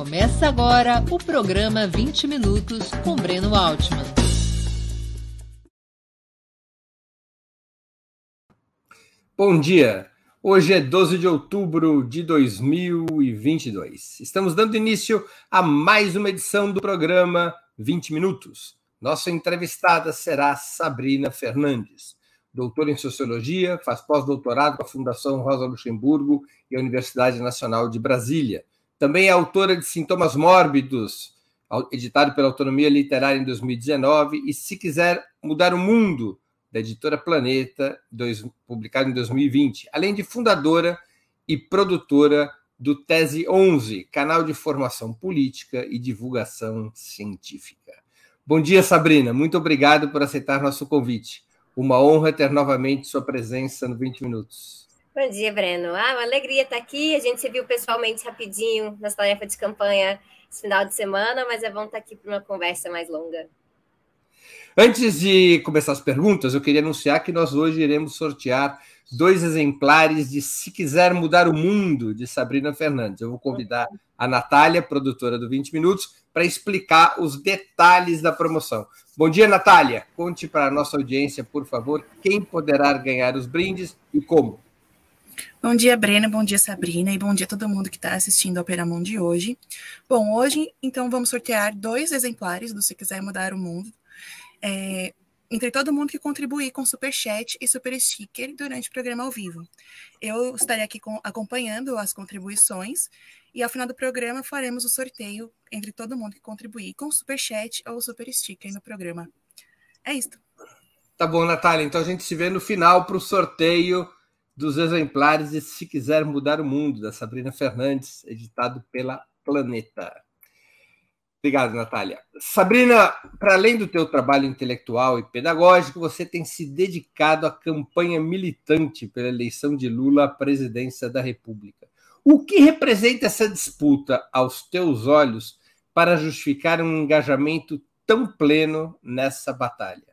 Começa agora o programa 20 Minutos com Breno Altman. Bom dia! Hoje é 12 de outubro de 2022. Estamos dando início a mais uma edição do programa 20 Minutos. Nossa entrevistada será Sabrina Fernandes, doutora em Sociologia, faz pós-doutorado com a Fundação Rosa Luxemburgo e a Universidade Nacional de Brasília. Também é autora de Sintomas Mórbidos, editado pela Autonomia Literária em 2019, e Se Quiser Mudar o Mundo, da editora Planeta, dois, publicado em 2020, além de fundadora e produtora do Tese 11, canal de formação política e divulgação científica. Bom dia, Sabrina. Muito obrigado por aceitar nosso convite. Uma honra ter novamente sua presença no 20 Minutos. Bom dia, Breno. Ah, uma alegria estar aqui. A gente se viu pessoalmente rapidinho nas tarefas de campanha esse final de semana, mas é bom estar aqui para uma conversa mais longa. Antes de começar as perguntas, eu queria anunciar que nós hoje iremos sortear dois exemplares de Se Quiser Mudar o Mundo, de Sabrina Fernandes. Eu vou convidar a Natália, produtora do 20 Minutos, para explicar os detalhes da promoção. Bom dia, Natália. Conte para a nossa audiência, por favor, quem poderá ganhar os brindes e como. Bom dia, Brena, bom dia, Sabrina, e bom dia a todo mundo que está assistindo ao Operamon de hoje. Bom, hoje, então, vamos sortear dois exemplares do Se Quiser Mudar o Mundo, é, entre todo mundo que contribuir com Super Chat e Super Sticker durante o programa ao vivo. Eu estarei aqui com, acompanhando as contribuições, e ao final do programa faremos o sorteio entre todo mundo que contribuir com Super Chat ou Super Sticker no programa. É isso. Tá bom, Natália, então a gente se vê no final para o sorteio dos exemplares de Se Quiser Mudar o Mundo, da Sabrina Fernandes, editado pela Planeta. Obrigado, Natália. Sabrina, para além do teu trabalho intelectual e pedagógico, você tem se dedicado à campanha militante pela eleição de Lula à presidência da República. O que representa essa disputa, aos teus olhos, para justificar um engajamento tão pleno nessa batalha?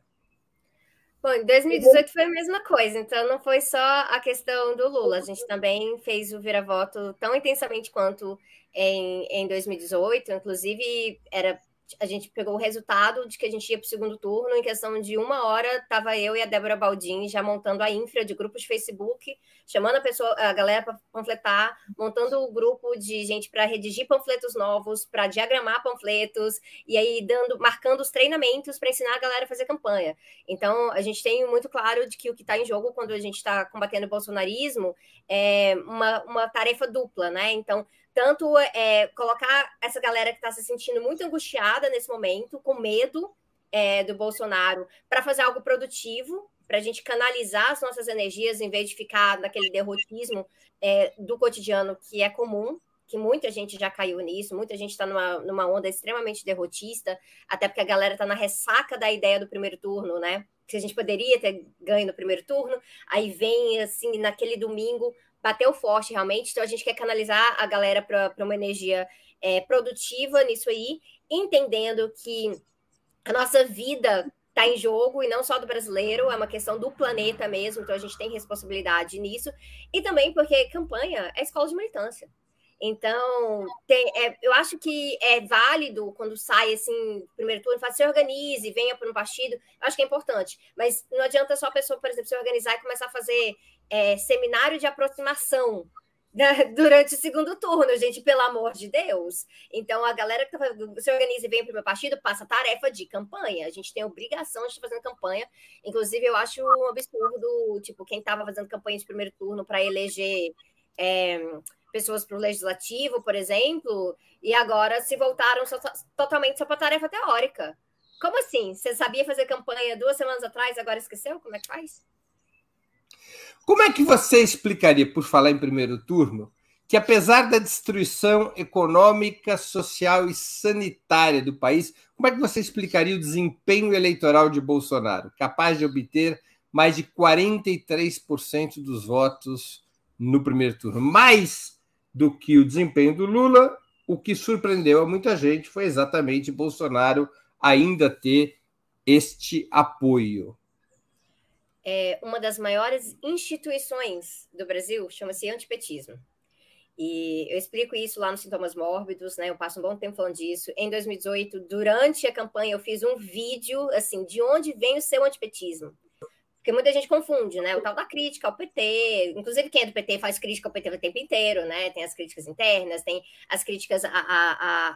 Bom, em 2018 foi a mesma coisa, então não foi só a questão do Lula, a gente também fez o vira-voto tão intensamente quanto em, em 2018, inclusive era a gente pegou o resultado de que a gente ia para o segundo turno. Em questão de uma hora, estava eu e a Débora Baldini já montando a infra de grupos de Facebook, chamando a pessoa, a galera para panfletar, montando o um grupo de gente para redigir panfletos novos, para diagramar panfletos, e aí dando, marcando os treinamentos para ensinar a galera a fazer campanha. Então, a gente tem muito claro de que o que está em jogo quando a gente está combatendo o bolsonarismo é uma, uma tarefa dupla, né? Então, tanto é, colocar essa galera que está se sentindo muito angustiada nesse momento, com medo é, do Bolsonaro, para fazer algo produtivo, para a gente canalizar as nossas energias em vez de ficar naquele derrotismo é, do cotidiano que é comum, que muita gente já caiu nisso, muita gente está numa, numa onda extremamente derrotista, até porque a galera está na ressaca da ideia do primeiro turno, né? Que a gente poderia ter ganho no primeiro turno, aí vem assim, naquele domingo, bateu forte realmente, então a gente quer canalizar a galera para uma energia é, produtiva nisso aí, entendendo que a nossa vida está em jogo e não só do brasileiro, é uma questão do planeta mesmo, então a gente tem responsabilidade nisso, e também porque campanha é escola de militância. Então, tem, é, eu acho que é válido quando sai assim, primeiro turno, fala, se organize, venha para um partido, eu acho que é importante. Mas não adianta só a pessoa, por exemplo, se organizar e começar a fazer é, seminário de aproximação né, durante o segundo turno, gente, pelo amor de Deus. Então, a galera que tá, se organiza e vem para o meu partido passa tarefa de campanha. A gente tem obrigação de estar fazendo campanha. Inclusive, eu acho um absurdo, tipo, quem estava fazendo campanha de primeiro turno para eleger. É, pessoas para o legislativo, por exemplo, e agora se voltaram só, totalmente só para tarefa teórica. Como assim? Você sabia fazer campanha duas semanas atrás, agora esqueceu? Como é que faz? Como é que você explicaria, por falar em primeiro turno, que apesar da destruição econômica, social e sanitária do país, como é que você explicaria o desempenho eleitoral de Bolsonaro, capaz de obter mais de 43% dos votos no primeiro turno, mais do que o desempenho do Lula, o que surpreendeu a muita gente foi exatamente Bolsonaro ainda ter este apoio. É uma das maiores instituições do Brasil chama-se antipetismo. E eu explico isso lá nos Sintomas Mórbidos, né? Eu passo um bom tempo falando disso. Em 2018, durante a campanha, eu fiz um vídeo, assim, de onde vem o seu antipetismo. Porque muita gente confunde, né? O tal da crítica ao PT. Inclusive, quem é do PT faz crítica ao PT o tempo inteiro, né? Tem as críticas internas, tem as críticas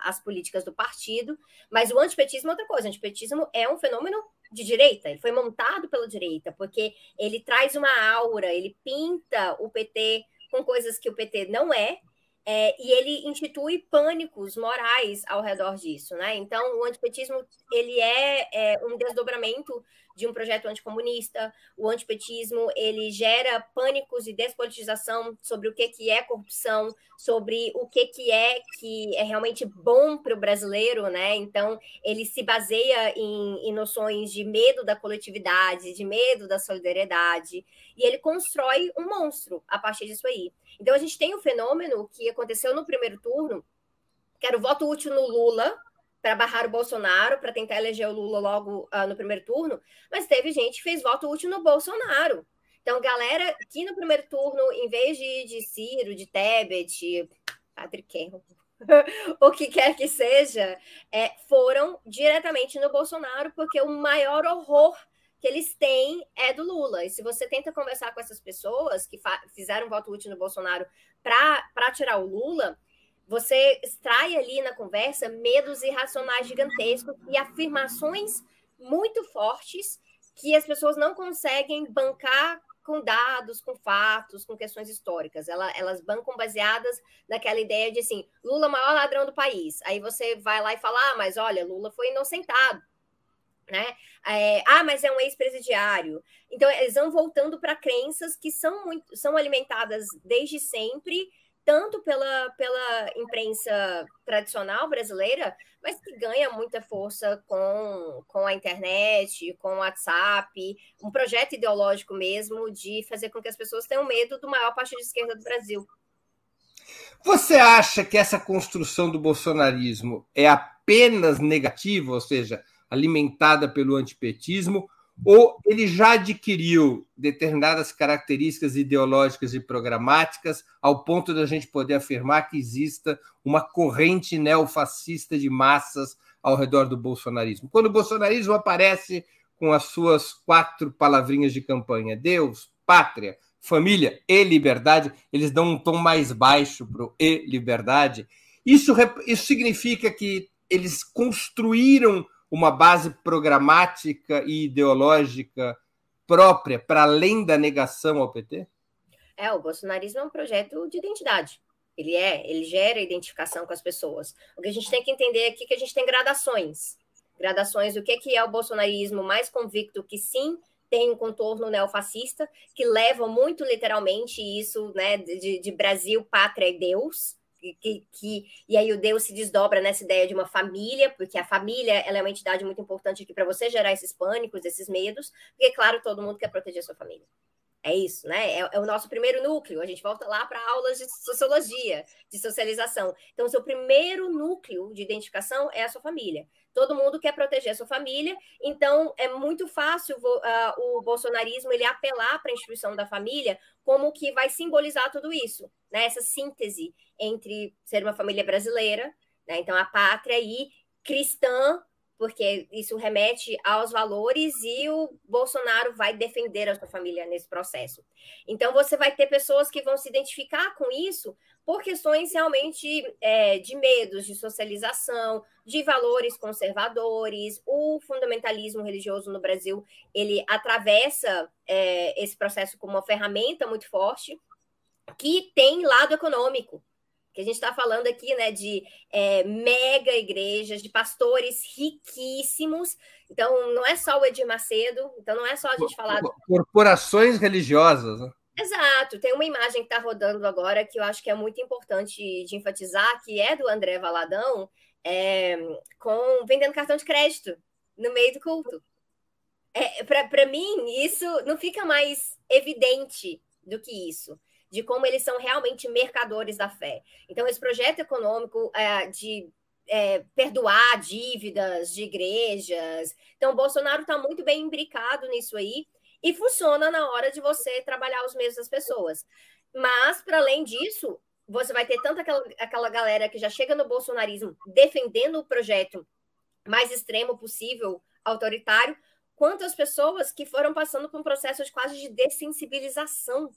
às políticas do partido. Mas o antipetismo é outra coisa. O antipetismo é um fenômeno de direita, ele foi montado pela direita, porque ele traz uma aura, ele pinta o PT com coisas que o PT não é, é, e ele institui pânicos morais ao redor disso, né? Então, o antipetismo ele é, é um desdobramento de um projeto anticomunista. O antipetismo ele gera pânicos e despolitização sobre o que, que é corrupção, sobre o que, que é que é realmente bom para o brasileiro, né? Então ele se baseia em, em noções de medo da coletividade, de medo da solidariedade, e ele constrói um monstro a partir disso aí. Então a gente tem o fenômeno que aconteceu no primeiro turno, que era o voto útil no Lula, para barrar o Bolsonaro, para tentar eleger o Lula logo uh, no primeiro turno, mas teve gente que fez voto útil no Bolsonaro. Então, galera que no primeiro turno, em vez de, de Ciro, de Tebet, Patrick o que quer que seja, é, foram diretamente no Bolsonaro, porque o maior horror que eles têm é do Lula. E se você tenta conversar com essas pessoas que fizeram voto útil no Bolsonaro para tirar o Lula, você extrai ali na conversa medos irracionais gigantescos e afirmações muito fortes que as pessoas não conseguem bancar com dados, com fatos, com questões históricas. Elas, elas bancam baseadas naquela ideia de assim, Lula é maior ladrão do país. Aí você vai lá e fala, ah, mas olha, Lula foi inocentado. Né? É, ah, mas é um ex-presidiário. Então, eles vão voltando para crenças que são, muito, são alimentadas desde sempre tanto pela, pela imprensa tradicional brasileira, mas que ganha muita força com, com a internet, com o WhatsApp, um projeto ideológico mesmo de fazer com que as pessoas tenham medo do maior partido de esquerda do Brasil. Você acha que essa construção do bolsonarismo é apenas negativa, ou seja, alimentada pelo antipetismo, ou ele já adquiriu determinadas características ideológicas e programáticas ao ponto da gente poder afirmar que exista uma corrente neofascista de massas ao redor do bolsonarismo. Quando o bolsonarismo aparece com as suas quatro palavrinhas de campanha, Deus, pátria, família e liberdade, eles dão um tom mais baixo para o e liberdade. Isso, isso significa que eles construíram uma base programática e ideológica própria para além da negação ao PT? É, o bolsonarismo é um projeto de identidade. Ele é, ele gera identificação com as pessoas. O que a gente tem que entender aqui é que a gente tem gradações. Gradações do que, que é o bolsonarismo mais convicto que sim tem um contorno neofascista, que leva muito literalmente isso né, de, de Brasil, pátria e Deus, que, que, e aí o Deus se desdobra nessa ideia de uma família, porque a família ela é uma entidade muito importante aqui para você gerar esses pânicos, esses medos, porque, claro, todo mundo quer proteger a sua família. É isso, né? É, é o nosso primeiro núcleo. A gente volta lá para aulas de sociologia, de socialização. Então, o seu primeiro núcleo de identificação é a sua família. Todo mundo quer proteger a sua família, então é muito fácil uh, o bolsonarismo ele apelar para a instituição da família como que vai simbolizar tudo isso, né? Essa síntese entre ser uma família brasileira, né? Então a pátria e cristã porque isso remete aos valores e o Bolsonaro vai defender a sua família nesse processo. Então, você vai ter pessoas que vão se identificar com isso por questões realmente é, de medos, de socialização, de valores conservadores. O fundamentalismo religioso no Brasil ele atravessa é, esse processo como uma ferramenta muito forte que tem lado econômico que a gente está falando aqui, né, de é, mega igrejas, de pastores riquíssimos. Então, não é só o Edir Macedo, então não é só a gente falar. Corporações religiosas, né? Exato, tem uma imagem que está rodando agora que eu acho que é muito importante de enfatizar, que é do André Valadão, é, com vendendo cartão de crédito no meio do culto. É, Para mim, isso não fica mais evidente do que isso de como eles são realmente mercadores da fé. Então, esse projeto econômico é, de é, perdoar dívidas de igrejas. Então, Bolsonaro está muito bem imbricado nisso aí e funciona na hora de você trabalhar os meios das pessoas. Mas, para além disso, você vai ter tanto aquela, aquela galera que já chega no bolsonarismo defendendo o projeto mais extremo possível, autoritário, quanto as pessoas que foram passando por um processo de quase de dessensibilização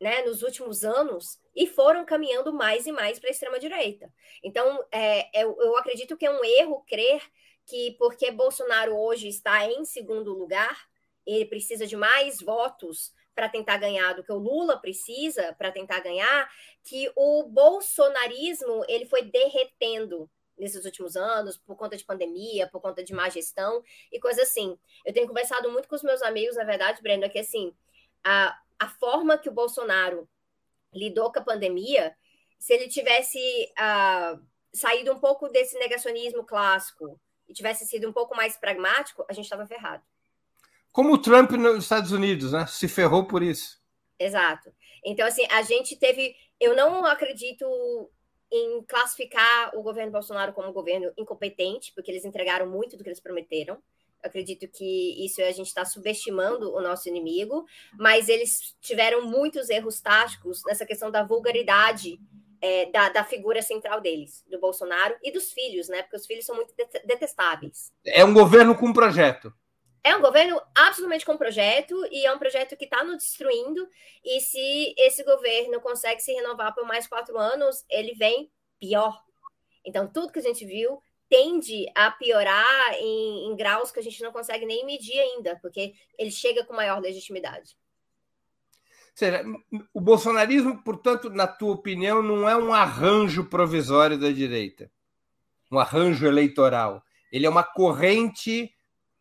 né, nos últimos anos e foram caminhando mais e mais para a extrema-direita. Então, é, é, eu acredito que é um erro crer que porque Bolsonaro hoje está em segundo lugar, ele precisa de mais votos para tentar ganhar do que o Lula precisa para tentar ganhar, que o bolsonarismo ele foi derretendo nesses últimos anos, por conta de pandemia, por conta de má gestão e coisas assim. Eu tenho conversado muito com os meus amigos, na verdade, Brenda, que assim, a, a forma que o Bolsonaro lidou com a pandemia, se ele tivesse uh, saído um pouco desse negacionismo clássico e tivesse sido um pouco mais pragmático, a gente estava ferrado. Como o Trump nos Estados Unidos, né? Se ferrou por isso. Exato. Então, assim, a gente teve. Eu não acredito em classificar o governo Bolsonaro como um governo incompetente, porque eles entregaram muito do que eles prometeram. Acredito que isso a gente está subestimando o nosso inimigo, mas eles tiveram muitos erros táticos nessa questão da vulgaridade é, da, da, figura central deles, do Bolsonaro e dos filhos, né? Porque os filhos são muito detestáveis. É um governo com projeto. É um governo absolutamente com projeto e é um projeto que está nos destruindo. E se esse governo consegue se renovar por mais quatro anos, ele vem pior. Então, tudo que a gente viu tende a piorar em, em graus que a gente não consegue nem medir ainda, porque ele chega com maior legitimidade. Seja, o bolsonarismo, portanto, na tua opinião, não é um arranjo provisório da direita, um arranjo eleitoral. Ele é uma corrente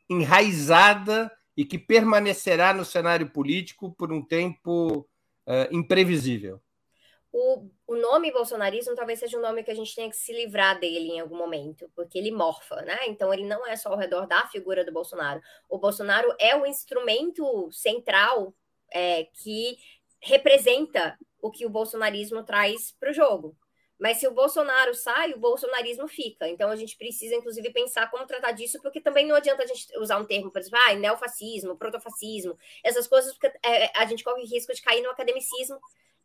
enraizada e que permanecerá no cenário político por um tempo uh, imprevisível. O, o nome bolsonarismo talvez seja um nome que a gente tenha que se livrar dele em algum momento, porque ele morfa, né? Então ele não é só ao redor da figura do Bolsonaro. O Bolsonaro é o instrumento central é, que representa o que o bolsonarismo traz para o jogo. Mas se o Bolsonaro sai, o bolsonarismo fica. Então a gente precisa, inclusive, pensar como tratar disso, porque também não adianta a gente usar um termo, por exemplo, ah, neofascismo, protofascismo, essas coisas, porque é, a gente corre risco de cair no academicismo,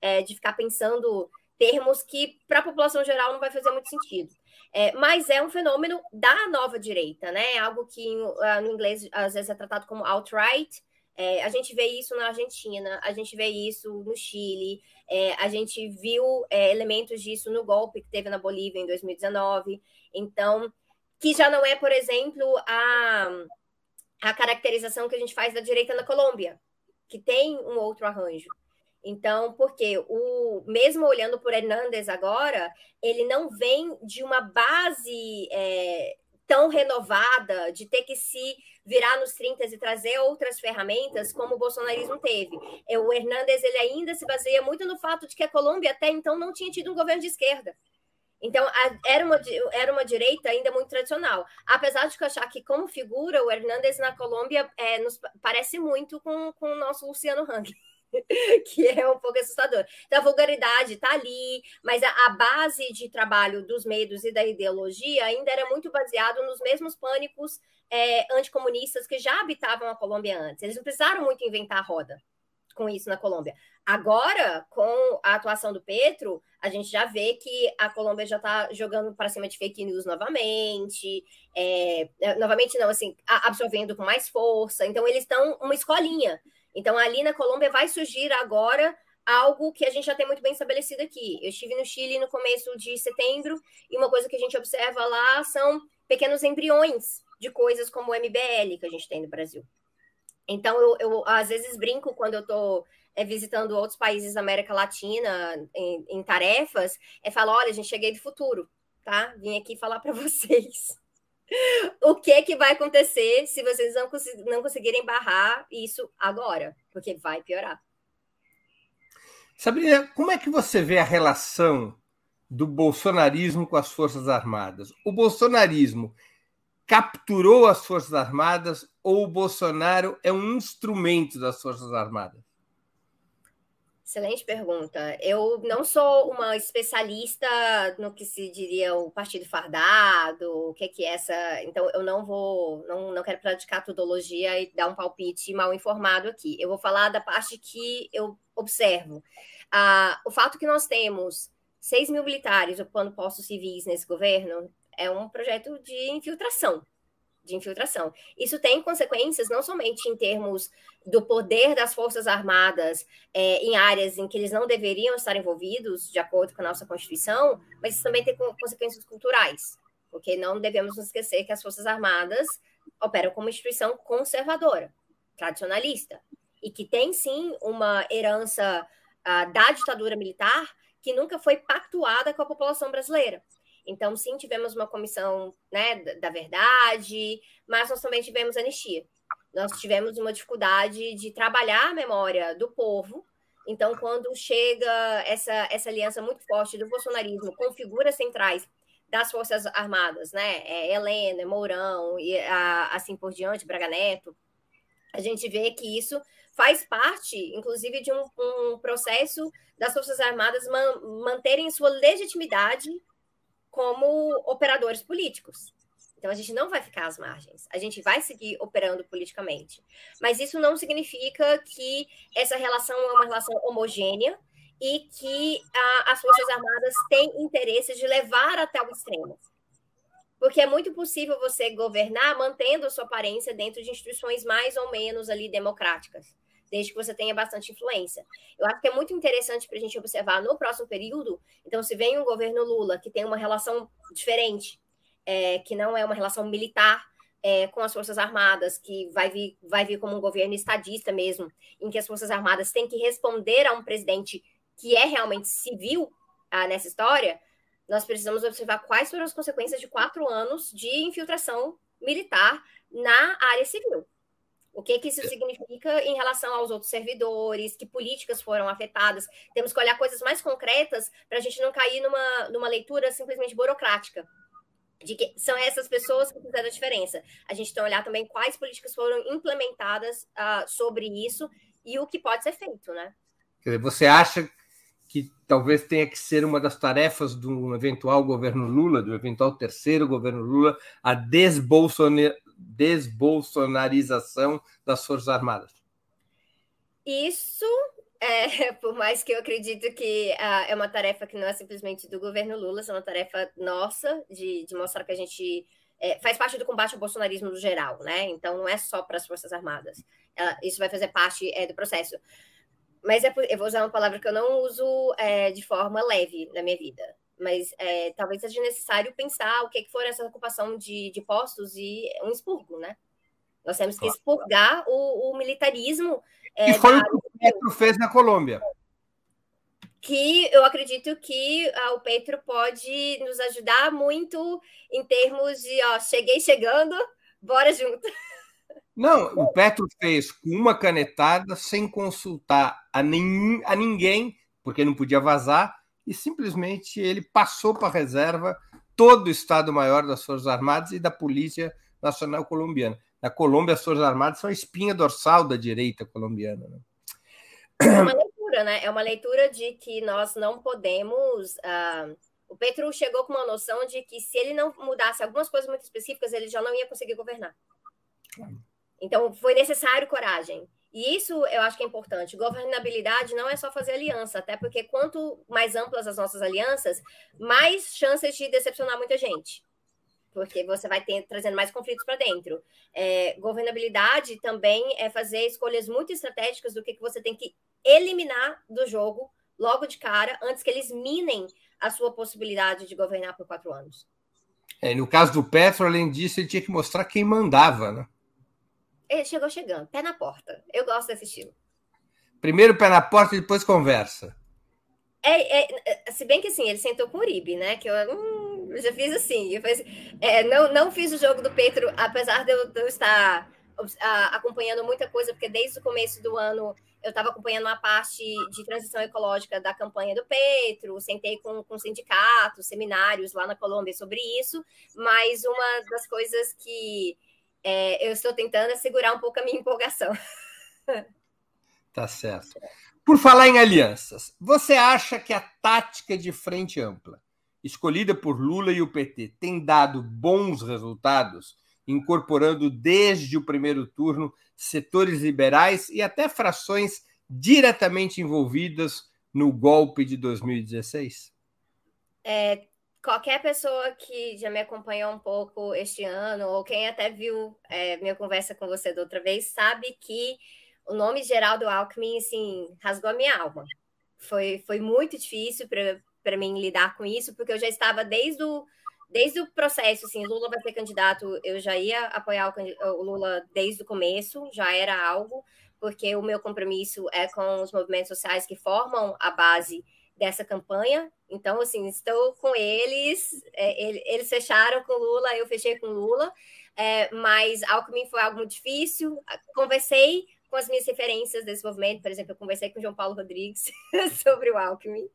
é, de ficar pensando termos que para a população geral não vai fazer muito sentido. É, mas é um fenômeno da nova direita, né? Algo que uh, no inglês às vezes é tratado como alt-right. É, a gente vê isso na Argentina, a gente vê isso no Chile, é, a gente viu é, elementos disso no golpe que teve na Bolívia em 2019. Então, que já não é, por exemplo, a, a caracterização que a gente faz da direita na Colômbia, que tem um outro arranjo. Então, porque o mesmo olhando por Hernandes agora, ele não vem de uma base é, tão renovada de ter que se virar nos 30 e trazer outras ferramentas como o bolsonarismo teve. É, o Hernandes ele ainda se baseia muito no fato de que a Colômbia até então não tinha tido um governo de esquerda. Então, era, uma, era uma direita ainda muito tradicional. Apesar de eu achar que, como figura, o Hernandes na Colômbia é, nos parece muito com, com o nosso Luciano Hang. que é um pouco assustador. Então, a vulgaridade está ali, mas a, a, base de trabalho dos medos e da ideologia ainda era muito baseado nos mesmos pânicos é, anticomunistas que já habitavam a Colômbia antes. Eles não precisaram muito inventar a roda com isso na Colômbia. Agora, com a atuação do Petro, a gente já vê que a Colômbia já está jogando para cima de fake news novamente, é, novamente não, assim, absorvendo com mais força. Então, eles estão uma escolinha então, ali na Colômbia vai surgir agora algo que a gente já tem muito bem estabelecido aqui. Eu estive no Chile no começo de setembro e uma coisa que a gente observa lá são pequenos embriões de coisas como o MBL que a gente tem no Brasil. Então, eu, eu às vezes brinco quando eu estou é, visitando outros países da América Latina em, em tarefas, é falar, olha, a gente cheguei do futuro, tá? Vim aqui falar para vocês o que que vai acontecer se vocês não, cons não conseguirem barrar isso agora? Porque vai piorar. Sabrina, como é que você vê a relação do bolsonarismo com as Forças Armadas? O bolsonarismo capturou as Forças Armadas ou o Bolsonaro é um instrumento das Forças Armadas? Excelente pergunta. Eu não sou uma especialista no que se diria o partido fardado, o que é que é essa. Então, eu não vou, não, não quero praticar tudologia e dar um palpite mal informado aqui. Eu vou falar da parte que eu observo. Ah, o fato que nós temos 6 mil militares ocupando postos civis nesse governo é um projeto de infiltração. De infiltração. Isso tem consequências não somente em termos do poder das Forças Armadas é, em áreas em que eles não deveriam estar envolvidos, de acordo com a nossa Constituição, mas isso também tem consequências culturais, porque não devemos nos esquecer que as Forças Armadas operam como instituição conservadora, tradicionalista, e que tem sim uma herança uh, da ditadura militar que nunca foi pactuada com a população brasileira. Então, sim, tivemos uma comissão né, da verdade, mas nós também tivemos anistia. Nós tivemos uma dificuldade de trabalhar a memória do povo. Então, quando chega essa, essa aliança muito forte do bolsonarismo com figuras centrais das Forças Armadas, né? É, Helena, Mourão e a, assim por diante, Braga Neto, a gente vê que isso faz parte, inclusive, de um, um processo das Forças Armadas man, manterem sua legitimidade como operadores políticos. Então a gente não vai ficar às margens, a gente vai seguir operando politicamente. Mas isso não significa que essa relação é uma relação homogênea e que a, as Forças Armadas têm interesse de levar até o extremo. Porque é muito possível você governar mantendo a sua aparência dentro de instituições mais ou menos ali democráticas desde que você tenha bastante influência. Eu acho que é muito interessante para a gente observar no próximo período. Então, se vem um governo Lula que tem uma relação diferente, é, que não é uma relação militar é, com as Forças Armadas, que vai vir, vai vir como um governo estadista mesmo, em que as Forças Armadas têm que responder a um presidente que é realmente civil ah, nessa história, nós precisamos observar quais foram as consequências de quatro anos de infiltração militar na área civil. O que, que isso é. significa em relação aos outros servidores, que políticas foram afetadas. Temos que olhar coisas mais concretas para a gente não cair numa, numa leitura simplesmente burocrática. De que são essas pessoas que fizeram a diferença. A gente tem que olhar também quais políticas foram implementadas uh, sobre isso e o que pode ser feito, né? Você acha que talvez tenha que ser uma das tarefas do eventual governo Lula, do eventual terceiro governo Lula, a desbolsonarização desbolsonarização das Forças Armadas? Isso, é, por mais que eu acredito que uh, é uma tarefa que não é simplesmente do governo Lula, é uma tarefa nossa de, de mostrar que a gente é, faz parte do combate ao bolsonarismo no geral, né? Então não é só para as Forças Armadas. Uh, isso vai fazer parte é, do processo. Mas é, eu vou usar uma palavra que eu não uso é, de forma leve na minha vida mas é, talvez seja necessário pensar o que, que for essa ocupação de, de postos e um expurgo, né? Nós temos que expurgar o, o militarismo. É, e foi da... o que o Petro fez na Colômbia. Que eu acredito que ah, o Petro pode nos ajudar muito em termos de, ó, cheguei chegando, bora junto. Não, o Petro fez com uma canetada, sem consultar a, nin, a ninguém, porque não podia vazar, e simplesmente ele passou para a reserva todo o Estado-Maior das Forças Armadas e da Polícia Nacional Colombiana. Na Colômbia, as Forças Armadas são a espinha dorsal da direita colombiana. Né? É uma leitura, né? É uma leitura de que nós não podemos. Uh... O Petro chegou com uma noção de que se ele não mudasse algumas coisas muito específicas, ele já não ia conseguir governar. Então, foi necessário coragem. E isso eu acho que é importante. Governabilidade não é só fazer aliança, até porque quanto mais amplas as nossas alianças, mais chances de decepcionar muita gente. Porque você vai ter, trazendo mais conflitos para dentro. É, governabilidade também é fazer escolhas muito estratégicas do que, que você tem que eliminar do jogo logo de cara, antes que eles minem a sua possibilidade de governar por quatro anos. É, no caso do Petro, além disso, ele tinha que mostrar quem mandava, né? Ele chegou chegando, pé na porta. Eu gosto desse estilo. Primeiro pé na porta e depois conversa. É, é, é, se bem que assim, ele sentou com o Uribe, né? Que eu, hum, eu já fiz assim. Eu fiz, é, não, não fiz o jogo do Petro, apesar de eu, de eu estar a, acompanhando muita coisa, porque desde o começo do ano eu estava acompanhando uma parte de transição ecológica da campanha do Petro, sentei com, com sindicatos, seminários lá na Colômbia sobre isso, mas uma das coisas que é, eu estou tentando segurar um pouco a minha empolgação. Tá certo. Por falar em alianças, você acha que a tática de frente ampla, escolhida por Lula e o PT, tem dado bons resultados, incorporando desde o primeiro turno setores liberais e até frações diretamente envolvidas no golpe de 2016? é, qualquer pessoa que já me acompanhou um pouco este ano, ou quem até viu é, minha conversa com você da outra vez, sabe que o nome Geraldo Alckmin, assim, rasgou a minha alma. Foi, foi muito difícil para mim lidar com isso, porque eu já estava desde o, desde o processo, assim, Lula vai ser candidato, eu já ia apoiar o, o Lula desde o começo, já era algo, porque o meu compromisso é com os movimentos sociais que formam a base dessa campanha. Então, assim, estou com eles, é, eles fecharam com Lula, eu fechei com Lula, é, mas Alckmin foi algo muito difícil. Conversei com as minhas referências desse movimento, por exemplo, eu conversei com o João Paulo Rodrigues sobre o Alckmin.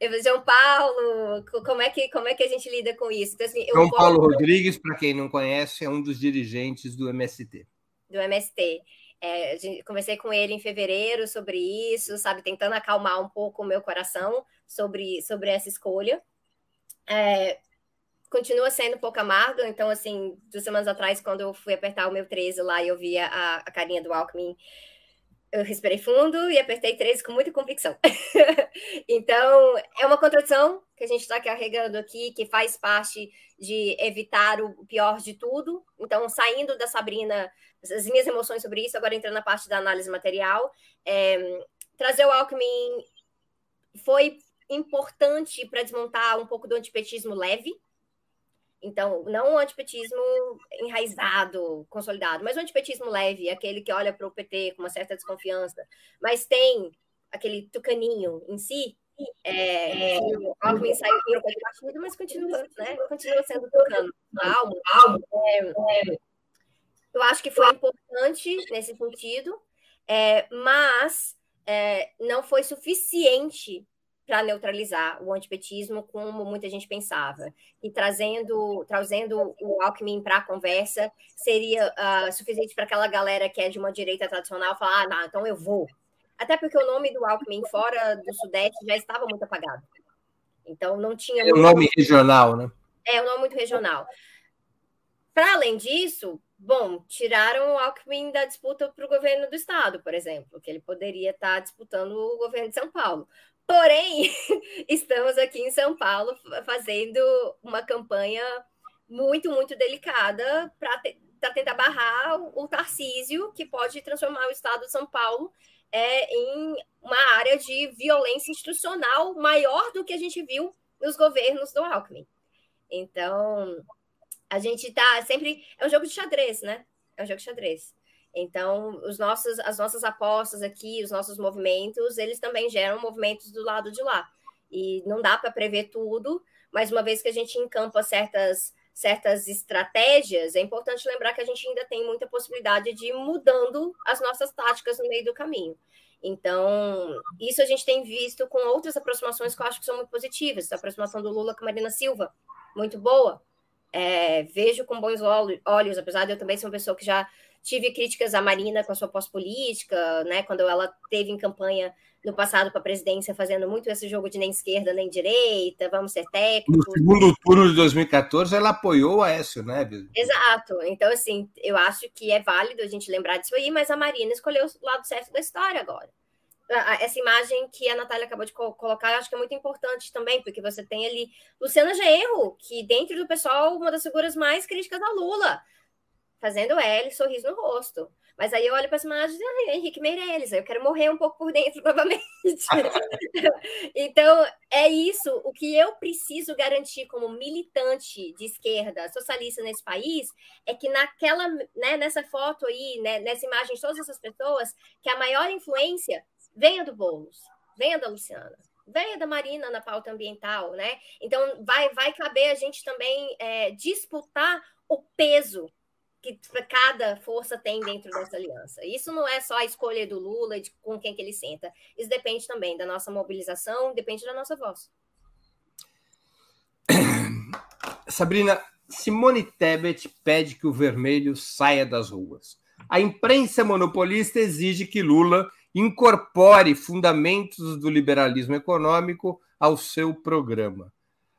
Eu falei, João Paulo, como é que, como é que a gente lida com isso? Então, assim, João Paulo Rodrigues, para quem não conhece, é um dos dirigentes do MST. Do MST. É, conversei com ele em fevereiro sobre isso, sabe, tentando acalmar um pouco o meu coração sobre, sobre essa escolha. É, continua sendo um pouco amargo, então, assim, duas semanas atrás, quando eu fui apertar o meu 13 lá e eu via a, a carinha do Alckmin eu respirei fundo e apertei 13 com muita convicção. então, é uma contradição que a gente está carregando aqui, que faz parte de evitar o pior de tudo. Então, saindo da Sabrina, as minhas emoções sobre isso, agora entrando na parte da análise material, é, trazer o Alckmin foi importante para desmontar um pouco do antipetismo leve, então, não o antipetismo enraizado, consolidado, mas o antipetismo leve, aquele que olha para o PT com uma certa desconfiança, mas tem aquele tucaninho em si. É, o Alckmin saiu pouco partido, mas continua, né, continua sendo tucano. Algo, algo, é, eu acho que foi importante nesse sentido, é, mas é, não foi suficiente para neutralizar o antipetismo, como muita gente pensava. E trazendo, trazendo o Alckmin para a conversa seria uh, suficiente para aquela galera que é de uma direita tradicional falar: ah, não, então eu vou. Até porque o nome do Alckmin fora do Sudeste já estava muito apagado. Então não tinha. É um nome regional, né? É um nome muito regional. Para além disso, bom, tiraram o Alckmin da disputa para o governo do estado, por exemplo, que ele poderia estar tá disputando o governo de São Paulo. Porém, estamos aqui em São Paulo fazendo uma campanha muito, muito delicada para te, tentar barrar o Tarcísio, que pode transformar o estado de São Paulo é, em uma área de violência institucional maior do que a gente viu nos governos do Alckmin. Então, a gente está sempre. É um jogo de xadrez, né? É um jogo de xadrez. Então, os nossos, as nossas apostas aqui, os nossos movimentos, eles também geram movimentos do lado de lá. E não dá para prever tudo, mas uma vez que a gente encampa certas, certas estratégias, é importante lembrar que a gente ainda tem muita possibilidade de ir mudando as nossas táticas no meio do caminho. Então, isso a gente tem visto com outras aproximações que eu acho que são muito positivas. A aproximação do Lula com a Marina Silva, muito boa. É, vejo com bons olhos, apesar de eu também ser uma pessoa que já tive críticas à Marina com a sua pós-política, né, quando ela teve em campanha no passado para a presidência, fazendo muito esse jogo de nem esquerda nem direita, vamos ser técnicos. No segundo turno de 2014, ela apoiou o Aécio, né? Exato. Então, assim, eu acho que é válido a gente lembrar disso aí, mas a Marina escolheu o lado certo da história agora. Essa imagem que a Natália acabou de colocar, eu acho que é muito importante também, porque você tem ali Luciana Genro, que dentro do pessoal, uma das figuras mais críticas da Lula fazendo L, sorriso no rosto. Mas aí eu olho para as imagens e Henrique Meirelles, eu quero morrer um pouco por dentro novamente. então, é isso. O que eu preciso garantir como militante de esquerda socialista nesse país é que naquela, né, nessa foto aí, né, nessa imagem de todas essas pessoas, que a maior influência venha do Boulos, venha da Luciana, venha da Marina na pauta ambiental, né? Então, vai, vai caber a gente também é, disputar o peso que cada força tem dentro dessa aliança. Isso não é só a escolha do Lula de com quem que ele senta. Isso depende também da nossa mobilização, depende da nossa voz. Sabrina, Simone Tebet pede que o vermelho saia das ruas. A imprensa monopolista exige que Lula incorpore fundamentos do liberalismo econômico ao seu programa.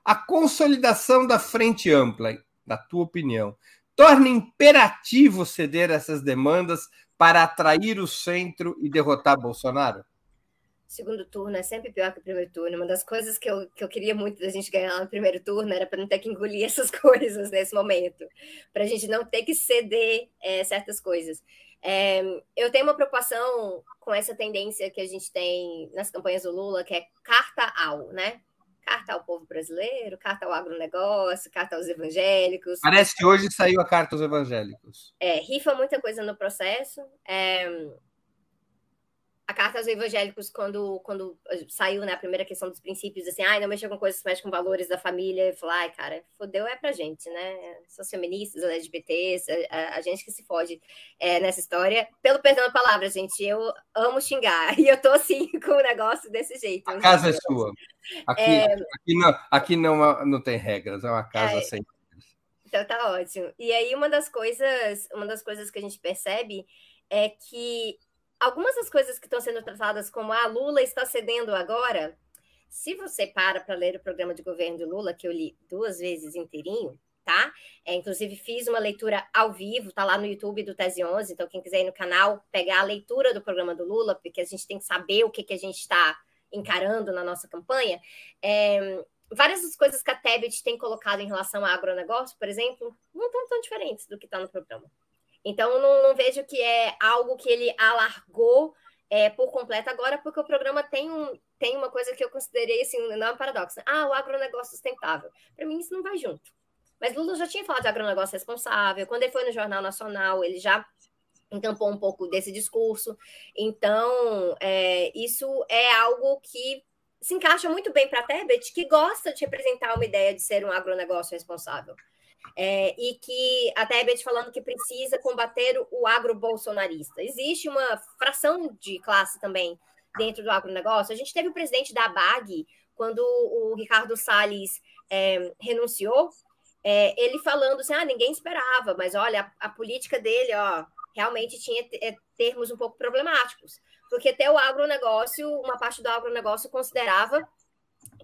A consolidação da frente ampla, na tua opinião, torna imperativo ceder essas demandas para atrair o centro e derrotar Bolsonaro? segundo turno é sempre pior que o primeiro turno. Uma das coisas que eu, que eu queria muito da gente ganhar no primeiro turno era para não ter que engolir essas coisas nesse momento, para a gente não ter que ceder é, certas coisas. É, eu tenho uma preocupação com essa tendência que a gente tem nas campanhas do Lula, que é carta ao, né? Carta ao povo brasileiro, carta ao agronegócio, carta aos evangélicos. Parece que hoje saiu a carta aos evangélicos. É, rifa muita coisa no processo. É, a carta aos evangélicos, quando, quando saiu né, a primeira questão dos princípios, assim, ai, não mexa com coisas que mexem com valores da família, e falou, ai, cara, fodeu é pra gente, né? São feministas, LGBTs, a, a, gente que se fode é, nessa história. Pelo perdão da palavra, gente, eu amo xingar, e eu tô assim com o negócio desse jeito. A casa é sua. Aqui, é... aqui, não, aqui não, não tem regras, é uma casa é... sem então tá ótimo. E aí uma das coisas, uma das coisas que a gente percebe é que algumas das coisas que estão sendo tratadas como a ah, Lula está cedendo agora, se você para para ler o programa de governo do Lula, que eu li duas vezes inteirinho, tá? É, inclusive fiz uma leitura ao vivo, tá lá no YouTube do Tese 11, então quem quiser ir no canal, pegar a leitura do programa do Lula, porque a gente tem que saber o que, que a gente está encarando na nossa campanha. É, várias das coisas que a Tebet tem colocado em relação ao agronegócio, por exemplo, não estão tão diferentes do que está no programa. Então, não, não, vejo que é algo que ele alargou é, por completo agora, porque o programa tem, um, tem uma coisa que eu considerei assim, não é um paradoxo. Né? Ah, o agronegócio sustentável. Para mim, isso não vai junto. Mas Lula já tinha falado de agronegócio responsável. Quando ele foi no Jornal Nacional, ele já encampou um pouco desse discurso. Então, é, isso é algo que se encaixa muito bem para a Tebet, que gosta de representar uma ideia de ser um agronegócio responsável. É, e que a Tebet falando que precisa combater o agro-bolsonarista. Existe uma fração de classe também dentro do agronegócio. A gente teve o presidente da BAG, quando o Ricardo Salles é, renunciou, é, ele falando assim, ah, ninguém esperava, mas olha, a, a política dele, ó, realmente tinha é, termos um pouco problemáticos, porque até o agronegócio, uma parte do agronegócio considerava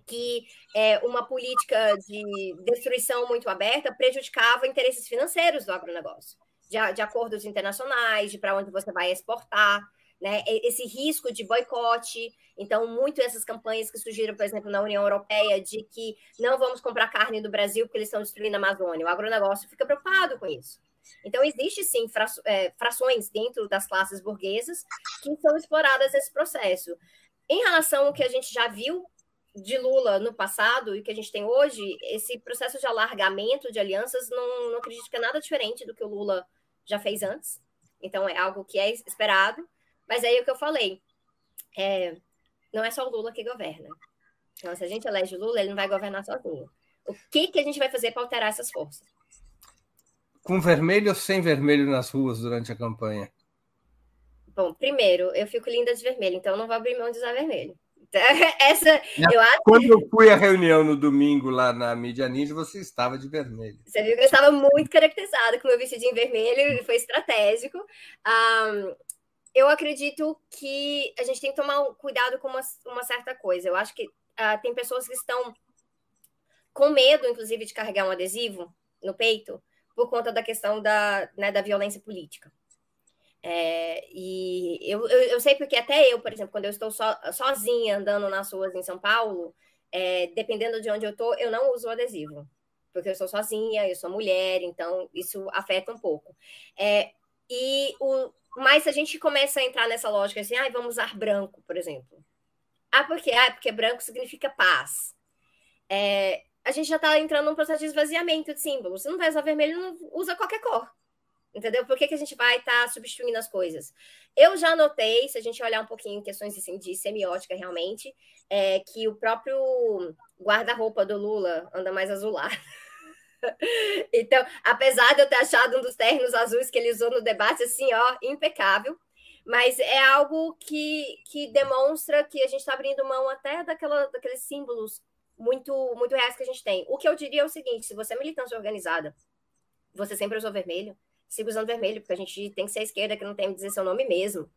que é, uma política de destruição muito aberta prejudicava interesses financeiros do agronegócio, de, de acordos internacionais, de para onde você vai exportar, né? Esse risco de boicote. Então, muito essas campanhas que surgiram, por exemplo, na União Europeia, de que não vamos comprar carne do Brasil porque eles estão destruindo a Amazônia. O agronegócio fica preocupado com isso. Então, existe sim é, frações dentro das classes burguesas que são exploradas nesse processo. Em relação ao que a gente já viu de Lula no passado e que a gente tem hoje, esse processo de alargamento de alianças, não, não acredito que é nada diferente do que o Lula já fez antes. Então, é algo que é esperado. Mas aí é o que eu falei. É, não é só o Lula que governa. Então, se a gente elege o Lula, ele não vai governar sozinho. O que, que a gente vai fazer para alterar essas forças? Com vermelho ou sem vermelho nas ruas durante a campanha? Bom, primeiro, eu fico linda de vermelho, então eu não vou abrir mão de usar vermelho. Essa, eu acho... Quando eu fui à reunião no domingo lá na Mídia Ninja, você estava de vermelho. Você viu que eu estava muito caracterizada com meu vestidinho vermelho, foi estratégico. Um, eu acredito que a gente tem que tomar cuidado com uma, uma certa coisa. Eu acho que uh, tem pessoas que estão com medo, inclusive, de carregar um adesivo no peito por conta da questão da, né, da violência política. É, e eu, eu, eu, sei porque até eu, por exemplo, quando eu estou so, sozinha andando nas ruas em São Paulo, é, dependendo de onde eu estou, eu não uso adesivo, porque eu sou sozinha, eu sou mulher, então isso afeta um pouco. É, e o, mas a gente começa a entrar nessa lógica assim, ah, vamos usar branco, por exemplo. Ah, por quê? Ah, porque branco significa paz. É, a gente já está entrando num processo de esvaziamento de símbolos. Você não vai usar vermelho, não usa qualquer cor. Entendeu? Por que, que a gente vai estar tá substituindo as coisas? Eu já notei, se a gente olhar um pouquinho em questões assim, de semiótica realmente, é que o próprio guarda-roupa do Lula anda mais azulado. então, apesar de eu ter achado um dos ternos azuis que ele usou no debate, assim, ó, impecável, mas é algo que, que demonstra que a gente está abrindo mão até daquela, daqueles símbolos muito, muito reais que a gente tem. O que eu diria é o seguinte: se você é militância organizada, você sempre usou vermelho, siga usando vermelho, porque a gente tem que ser a esquerda que não tem que dizer seu nome mesmo.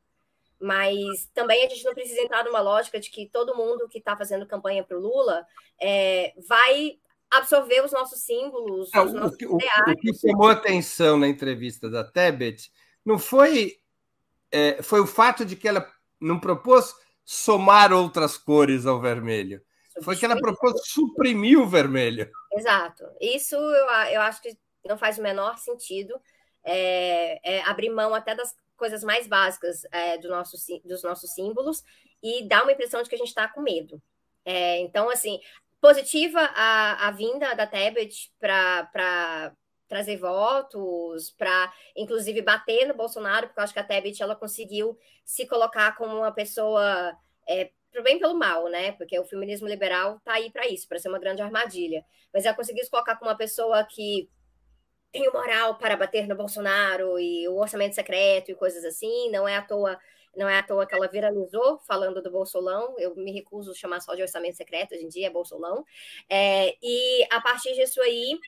Mas também a gente não precisa entrar numa lógica de que todo mundo que está fazendo campanha para o Lula é, vai absorver os nossos símbolos. Não, os nossos o, que, o, o, que chamou atenção na entrevista da Tebet não foi, é, foi o fato de que ela não propôs somar outras cores ao vermelho. Foi que ela propôs suprimir o vermelho. Exato. Isso eu, eu acho que não faz o menor sentido. É, é abrir mão até das coisas mais básicas é, do nosso, dos nossos símbolos e dá uma impressão de que a gente está com medo. É, então, assim, positiva a, a vinda da Tebet para trazer votos, para inclusive bater no Bolsonaro, porque eu acho que a Tebet ela conseguiu se colocar como uma pessoa é, pro bem pelo mal, né? Porque o feminismo liberal tá aí para isso, para ser uma grande armadilha. Mas ela conseguiu se colocar como uma pessoa que tem o moral para bater no Bolsonaro e o orçamento secreto e coisas assim. Não é à toa, não é à toa que ela viralizou falando do Bolsolão. Eu me recuso a chamar só de orçamento secreto, hoje em dia é Bolsolão. É, e a partir disso aí,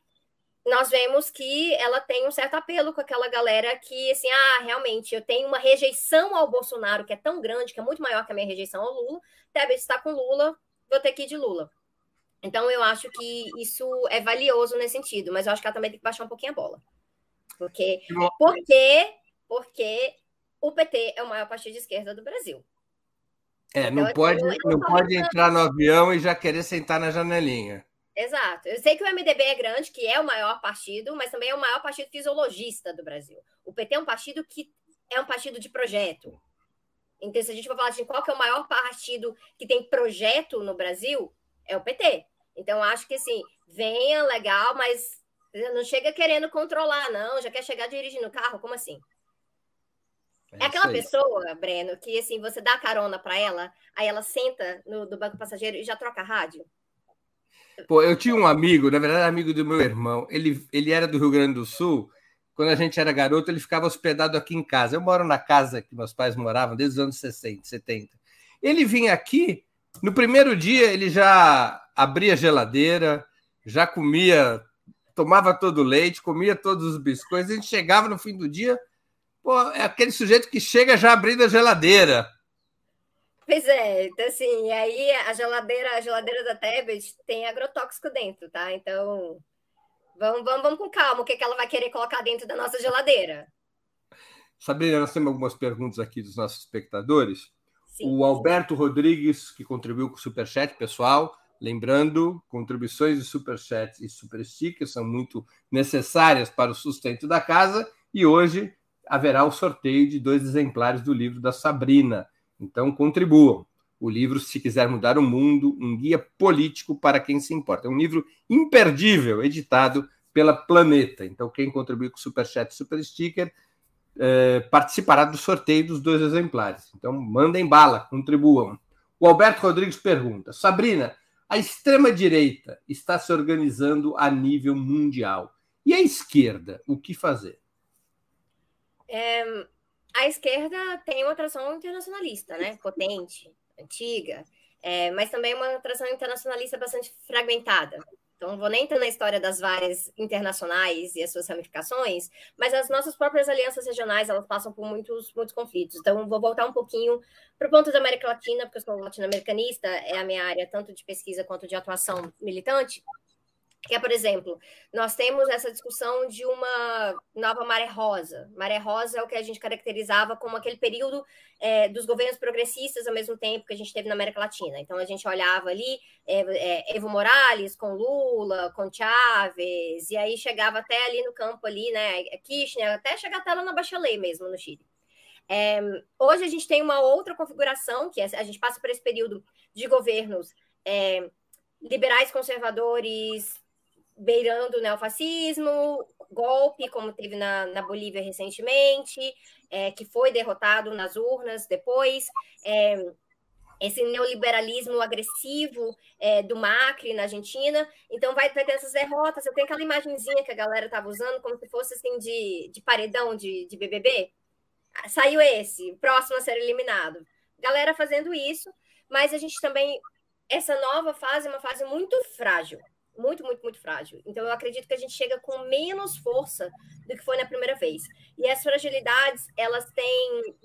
nós vemos que ela tem um certo apelo com aquela galera que, assim, ah, realmente, eu tenho uma rejeição ao Bolsonaro que é tão grande, que é muito maior que a minha rejeição ao Lula. Tebet está com Lula, vou ter que ir de Lula. Então, eu acho que isso é valioso nesse sentido, mas eu acho que ela também tem que baixar um pouquinho a bola. Porque, porque, porque o PT é o maior partido de esquerda do Brasil. É, não então, pode, não pode entrar no avião e já querer sentar na janelinha. Exato. Eu sei que o MDB é grande, que é o maior partido, mas também é o maior partido fisiologista do Brasil. O PT é um partido que é um partido de projeto. Então, se a gente for falar de qual que é o maior partido que tem projeto no Brasil, é o PT. Então, acho que assim, venha legal, mas não chega querendo controlar, não. Já quer chegar dirigindo o carro? Como assim? É, é aquela pessoa, Breno, que assim, você dá carona para ela, aí ela senta no do banco passageiro e já troca rádio. Pô, eu tinha um amigo, na verdade, amigo do meu irmão. Ele, ele era do Rio Grande do Sul. Quando a gente era garoto, ele ficava hospedado aqui em casa. Eu moro na casa que meus pais moravam desde os anos 60, 70. Ele vinha aqui, no primeiro dia, ele já abria a geladeira, já comia, tomava todo o leite, comia todos os biscoitos. A gente chegava no fim do dia, pô, é aquele sujeito que chega já abrindo a geladeira. Pois é, então assim, aí a geladeira, a geladeira da Tebet tem agrotóxico dentro, tá? Então, vamos, vamos, vamos com calma, o que, que ela vai querer colocar dentro da nossa geladeira? Sabrina, nós temos algumas perguntas aqui dos nossos espectadores. Sim. O Alberto Rodrigues, que contribuiu com o Superchat, pessoal, Lembrando, contribuições de superchat e super stickers são muito necessárias para o sustento da casa e hoje haverá o sorteio de dois exemplares do livro da Sabrina. Então contribuam. O livro Se Quiser Mudar o Mundo, um guia político para quem se importa. É um livro imperdível, editado pela Planeta. Então quem contribuir com superchat e super sticker eh, participará do sorteio dos dois exemplares. Então mandem bala, contribuam. O Alberto Rodrigues pergunta: Sabrina, a extrema-direita está se organizando a nível mundial. E a esquerda, o que fazer? É, a esquerda tem uma atração internacionalista, né? Potente, antiga, é, mas também uma atração internacionalista bastante fragmentada. Então, não vou nem entrar na história das várias internacionais e as suas ramificações, mas as nossas próprias alianças regionais, elas passam por muitos, muitos conflitos. Então, vou voltar um pouquinho para o ponto da América Latina, porque eu sou latino-americanista, é a minha área tanto de pesquisa quanto de atuação militante que é, por exemplo, nós temos essa discussão de uma nova maré rosa. Maré rosa é o que a gente caracterizava como aquele período é, dos governos progressistas ao mesmo tempo que a gente teve na América Latina. Então, a gente olhava ali é, é, Evo Morales com Lula, com Chávez, e aí chegava até ali no campo ali, né, Kirchner, até chegar até lá na Bachelet mesmo, no Chile. É, hoje a gente tem uma outra configuração, que é, a gente passa por esse período de governos é, liberais conservadores, beirando o neofascismo, golpe, como teve na, na Bolívia recentemente, é, que foi derrotado nas urnas depois. É, esse neoliberalismo agressivo é, do Macri na Argentina. Então, vai, vai ter essas derrotas. Eu tenho aquela imagenzinha que a galera estava usando, como se fosse assim de, de paredão de, de BBB. Saiu esse, próximo a ser eliminado. Galera fazendo isso, mas a gente também. Essa nova fase é uma fase muito frágil muito, muito, muito frágil. Então, eu acredito que a gente chega com menos força do que foi na primeira vez. E as fragilidades, elas têm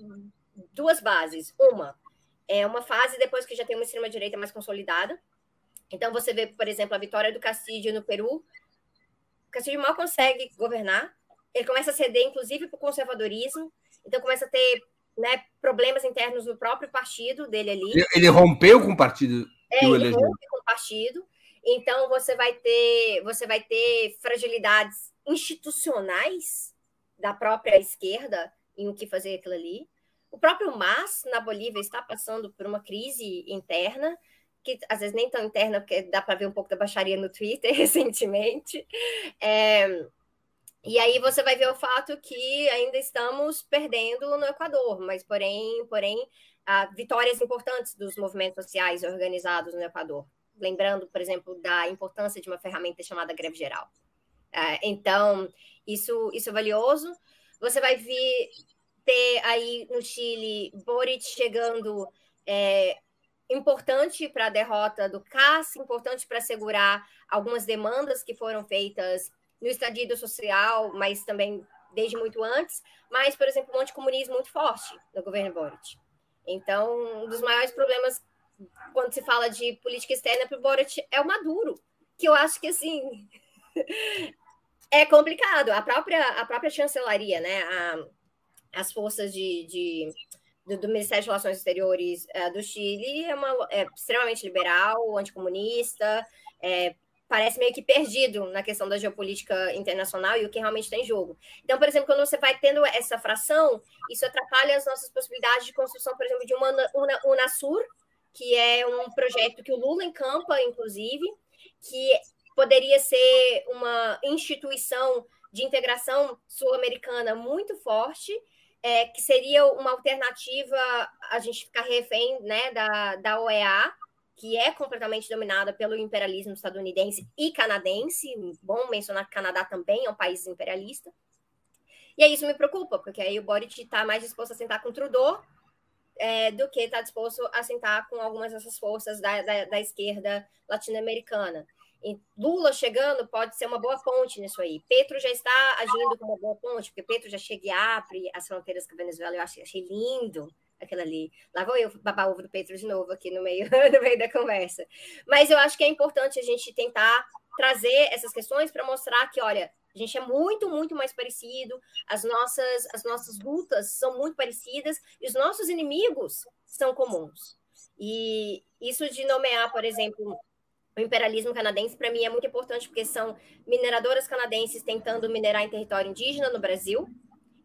duas bases. Uma, é uma fase depois que já tem uma extrema-direita mais consolidada. Então, você vê, por exemplo, a vitória do Castillo no Peru. O Castillo mal consegue governar. Ele começa a ceder, inclusive, para o conservadorismo. Então, começa a ter né, problemas internos no próprio partido dele ali. Ele, ele rompeu com o partido é. Ele rompe com o partido. Então você vai ter, você vai ter fragilidades institucionais da própria esquerda em o que fazer aquilo ali. O próprio MAS na Bolívia está passando por uma crise interna, que às vezes nem tão interna, porque dá para ver um pouco da baixaria no Twitter recentemente. É, e aí você vai ver o fato que ainda estamos perdendo no Equador, mas porém, porém, há vitórias importantes dos movimentos sociais organizados no Equador. Lembrando, por exemplo, da importância de uma ferramenta chamada greve geral. É, então, isso, isso é valioso. Você vai vir ter aí no Chile Boric chegando é, importante para a derrota do CAS, importante para segurar algumas demandas que foram feitas no estadido social, mas também desde muito antes, mas, por exemplo, um anticomunismo muito forte no governo Boric. Então, um dos maiores problemas quando se fala de política externa para o Boric é o Maduro, que eu acho que, assim, é complicado. A própria, a própria chancelaria, né, a, as forças de, de do, do, Ministério de Relações Exteriores uh, do Chile é, uma, é extremamente liberal, anticomunista, é, parece meio que perdido na questão da geopolítica internacional e o que realmente tem jogo. Então, por exemplo, quando você vai tendo essa fração, isso atrapalha as nossas possibilidades de construção, por exemplo, de uma Unasur, que é um projeto que o Lula encampa, inclusive, que poderia ser uma instituição de integração sul-americana muito forte, é, que seria uma alternativa a gente ficar refém né, da, da OEA, que é completamente dominada pelo imperialismo estadunidense e canadense. Bom mencionar que o Canadá também é um país imperialista. E aí isso me preocupa, porque aí o Boric está mais disposto a sentar com Trudeau é, do que está disposto a sentar com algumas dessas forças da, da, da esquerda latino-americana. Lula chegando pode ser uma boa ponte nisso aí. Petro já está agindo como uma boa ponte, porque Petro já chega e abre as fronteiras com a Venezuela. Eu achei, achei lindo aquilo ali. Lá vou eu babar ovo do Petro de novo aqui no meio, no meio da conversa. Mas eu acho que é importante a gente tentar trazer essas questões para mostrar que, olha, a gente é muito, muito mais parecido, as nossas, as nossas lutas são muito parecidas e os nossos inimigos são comuns. E isso de nomear, por exemplo, o imperialismo canadense, para mim, é muito importante, porque são mineradoras canadenses tentando minerar em território indígena no Brasil,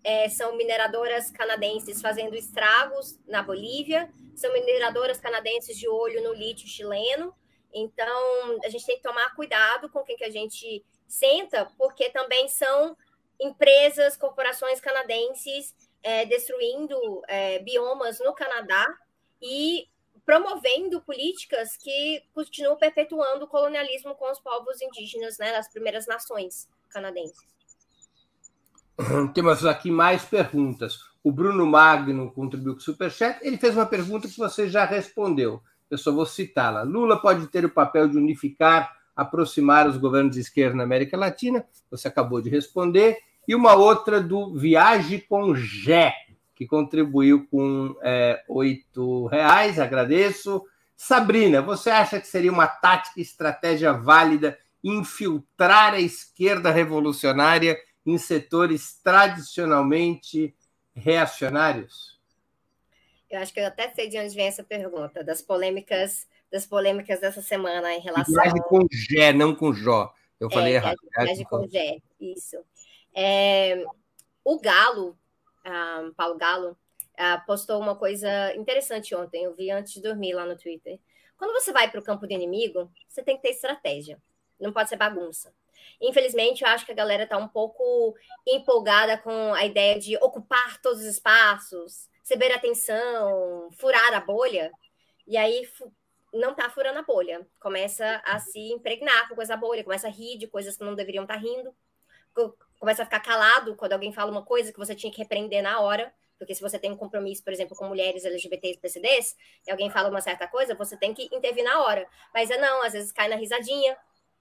é, são mineradoras canadenses fazendo estragos na Bolívia, são mineradoras canadenses de olho no lítio chileno. Então, a gente tem que tomar cuidado com quem que a gente senta, porque também são empresas, corporações canadenses é, destruindo é, biomas no Canadá e promovendo políticas que continuam perpetuando o colonialismo com os povos indígenas né, das primeiras nações canadenses. Temos aqui mais perguntas. O Bruno Magno contribuiu com o Superchat. Ele fez uma pergunta que você já respondeu. Eu só vou citá-la. Lula pode ter o papel de unificar, aproximar os governos de esquerda na América Latina. Você acabou de responder. E uma outra do Viage com Gé, que contribuiu com é, reais. Agradeço. Sabrina, você acha que seria uma tática e estratégia válida infiltrar a esquerda revolucionária em setores tradicionalmente reacionários? Eu acho que eu até sei de onde vem essa pergunta, das polêmicas, das polêmicas dessa semana em relação. Viagem com Gé, não com Jó. Eu falei é, errado. Viagem com Gé, isso. É, o Galo, um, Paulo Galo, uh, postou uma coisa interessante ontem. Eu vi antes de dormir lá no Twitter. Quando você vai para o campo do inimigo, você tem que ter estratégia. Não pode ser bagunça. Infelizmente, eu acho que a galera está um pouco empolgada com a ideia de ocupar todos os espaços, receber atenção, furar a bolha. E aí não está furando a bolha. Começa a se impregnar com coisa bolha, começa a rir de coisas que não deveriam estar tá rindo. Começa a ficar calado quando alguém fala uma coisa que você tinha que repreender na hora. Porque se você tem um compromisso, por exemplo, com mulheres LGBTs e PCDs, e alguém fala uma certa coisa, você tem que intervir na hora. Mas é não, às vezes cai na risadinha,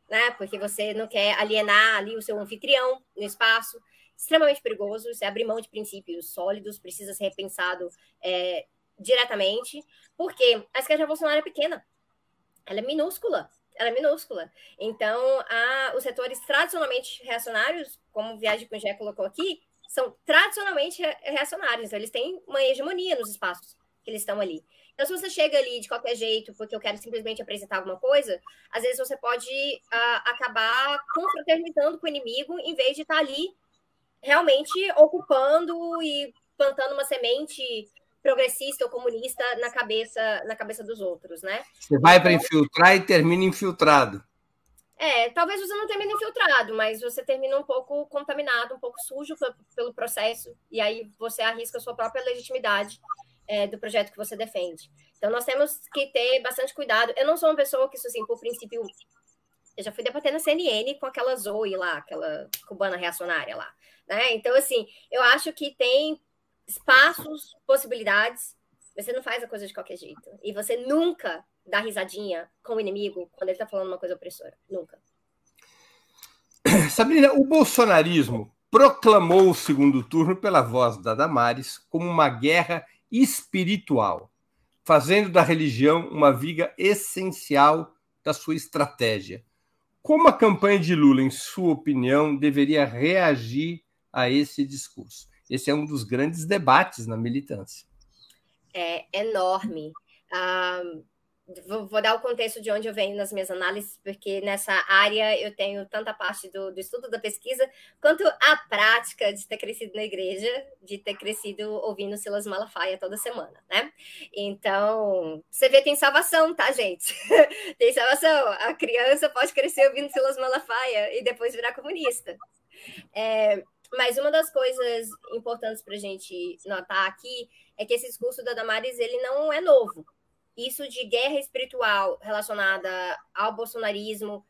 né? Porque você não quer alienar ali o seu anfitrião no espaço. Extremamente perigoso, é abrir mão de princípios sólidos, precisa ser repensado é, diretamente, porque a esquerda revolucionária é pequena, ela é minúscula, ela é minúscula. Então, a, os setores tradicionalmente reacionários, como o Viagem Gé colocou aqui, são tradicionalmente reacionários, então eles têm uma hegemonia nos espaços que eles estão ali. Então, se você chega ali de qualquer jeito, porque eu quero simplesmente apresentar alguma coisa, às vezes você pode uh, acabar confraternizando com o inimigo, em vez de estar ali realmente ocupando e plantando uma semente progressista ou comunista na cabeça na cabeça dos outros, né? Você vai para infiltrar e termina infiltrado. É, talvez você não termine infiltrado, mas você termina um pouco contaminado, um pouco sujo pelo processo, e aí você arrisca a sua própria legitimidade é, do projeto que você defende. Então, nós temos que ter bastante cuidado. Eu não sou uma pessoa que, assim, por princípio, eu já fui debater na CNN com aquela Zoe lá, aquela cubana reacionária lá, né? Então, assim, eu acho que tem espaços, possibilidades, você não faz a coisa de qualquer jeito. E você nunca dá risadinha com o inimigo quando ele tá falando uma coisa opressora. Nunca. Sabrina, o bolsonarismo proclamou o segundo turno pela voz da Damares como uma guerra espiritual, fazendo da religião uma viga essencial da sua estratégia. Como a campanha de Lula, em sua opinião, deveria reagir a esse discurso? Esse é um dos grandes debates na militância. É enorme. Ah, vou, vou, dar o contexto de onde eu venho nas minhas análises, porque nessa área eu tenho tanta parte do, do, estudo da pesquisa, quanto a prática de ter crescido na igreja, de ter crescido ouvindo Silas Malafaia toda semana, né? Então, você vê, tem salvação, tá, gente? tem salvação. A criança pode crescer ouvindo Silas Malafaia e depois virar comunista. É, mas uma das coisas importantes para a gente notar aqui é que esse discurso da Damares ele não é novo isso de guerra espiritual relacionada ao bolsonarismo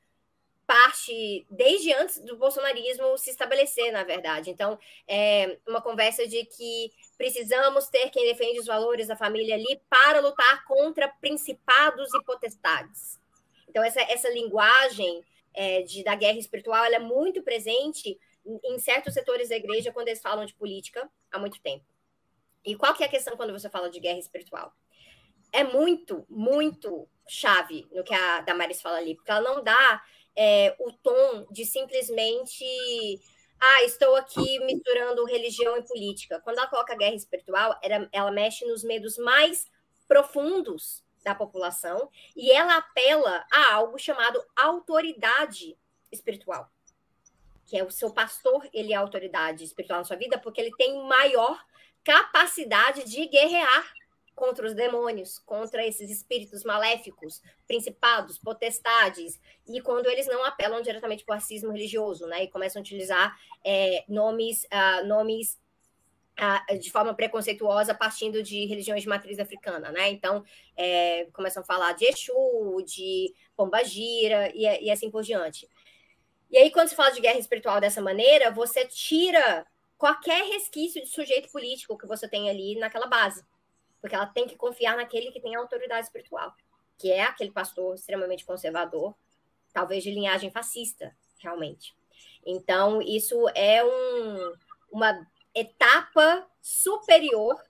parte desde antes do bolsonarismo se estabelecer, na verdade. Então, é uma conversa de que precisamos ter quem defende os valores da família ali para lutar contra principados e potestades. Então, essa, essa linguagem é, de, da guerra espiritual é muito presente em certos setores da igreja quando eles falam de política há muito tempo. E qual que é a questão quando você fala de guerra espiritual? é muito, muito chave no que a Damaris fala ali, porque ela não dá é, o tom de simplesmente ah, estou aqui misturando religião e política. Quando ela coloca guerra espiritual, ela, ela mexe nos medos mais profundos da população e ela apela a algo chamado autoridade espiritual, que é o seu pastor, ele é autoridade espiritual na sua vida porque ele tem maior capacidade de guerrear contra os demônios, contra esses espíritos maléficos, principados, potestades, e quando eles não apelam diretamente para o racismo religioso, né, e começam a utilizar é, nomes, uh, nomes uh, de forma preconceituosa partindo de religiões de matriz africana, né, então é, começam a falar de Exu, de Pombagira e, e assim por diante. E aí, quando se fala de guerra espiritual dessa maneira, você tira qualquer resquício de sujeito político que você tem ali naquela base porque ela tem que confiar naquele que tem autoridade espiritual, que é aquele pastor extremamente conservador, talvez de linhagem fascista, realmente. Então, isso é um, uma etapa superior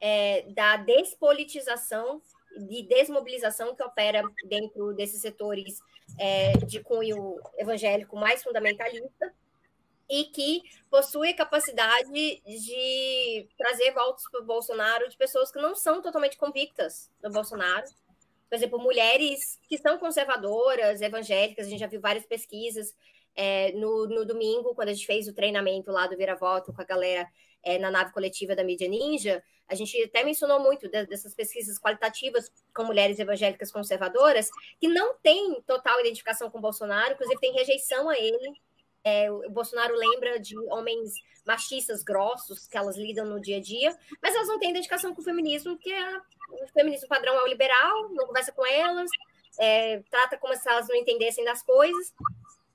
é, da despolitização e desmobilização que opera dentro desses setores é, de cunho evangélico mais fundamentalista, e que possui a capacidade de trazer votos para o Bolsonaro de pessoas que não são totalmente convictas do Bolsonaro. Por exemplo, mulheres que são conservadoras, evangélicas, a gente já viu várias pesquisas. É, no, no, domingo, quando a gente fez o treinamento lá do Vira Voto com a galera é, na nave coletiva da Mídia Ninja, a gente até mencionou muito dessas pesquisas qualitativas com mulheres evangélicas conservadoras que não têm total identificação com Bolsonaro, inclusive tem rejeição a ele é, o Bolsonaro lembra de homens machistas grossos que elas lidam no dia a dia, mas elas não têm identificação com o feminismo, porque a, o feminismo padrão é o liberal, não conversa com elas, é, trata como se elas não entendessem das coisas,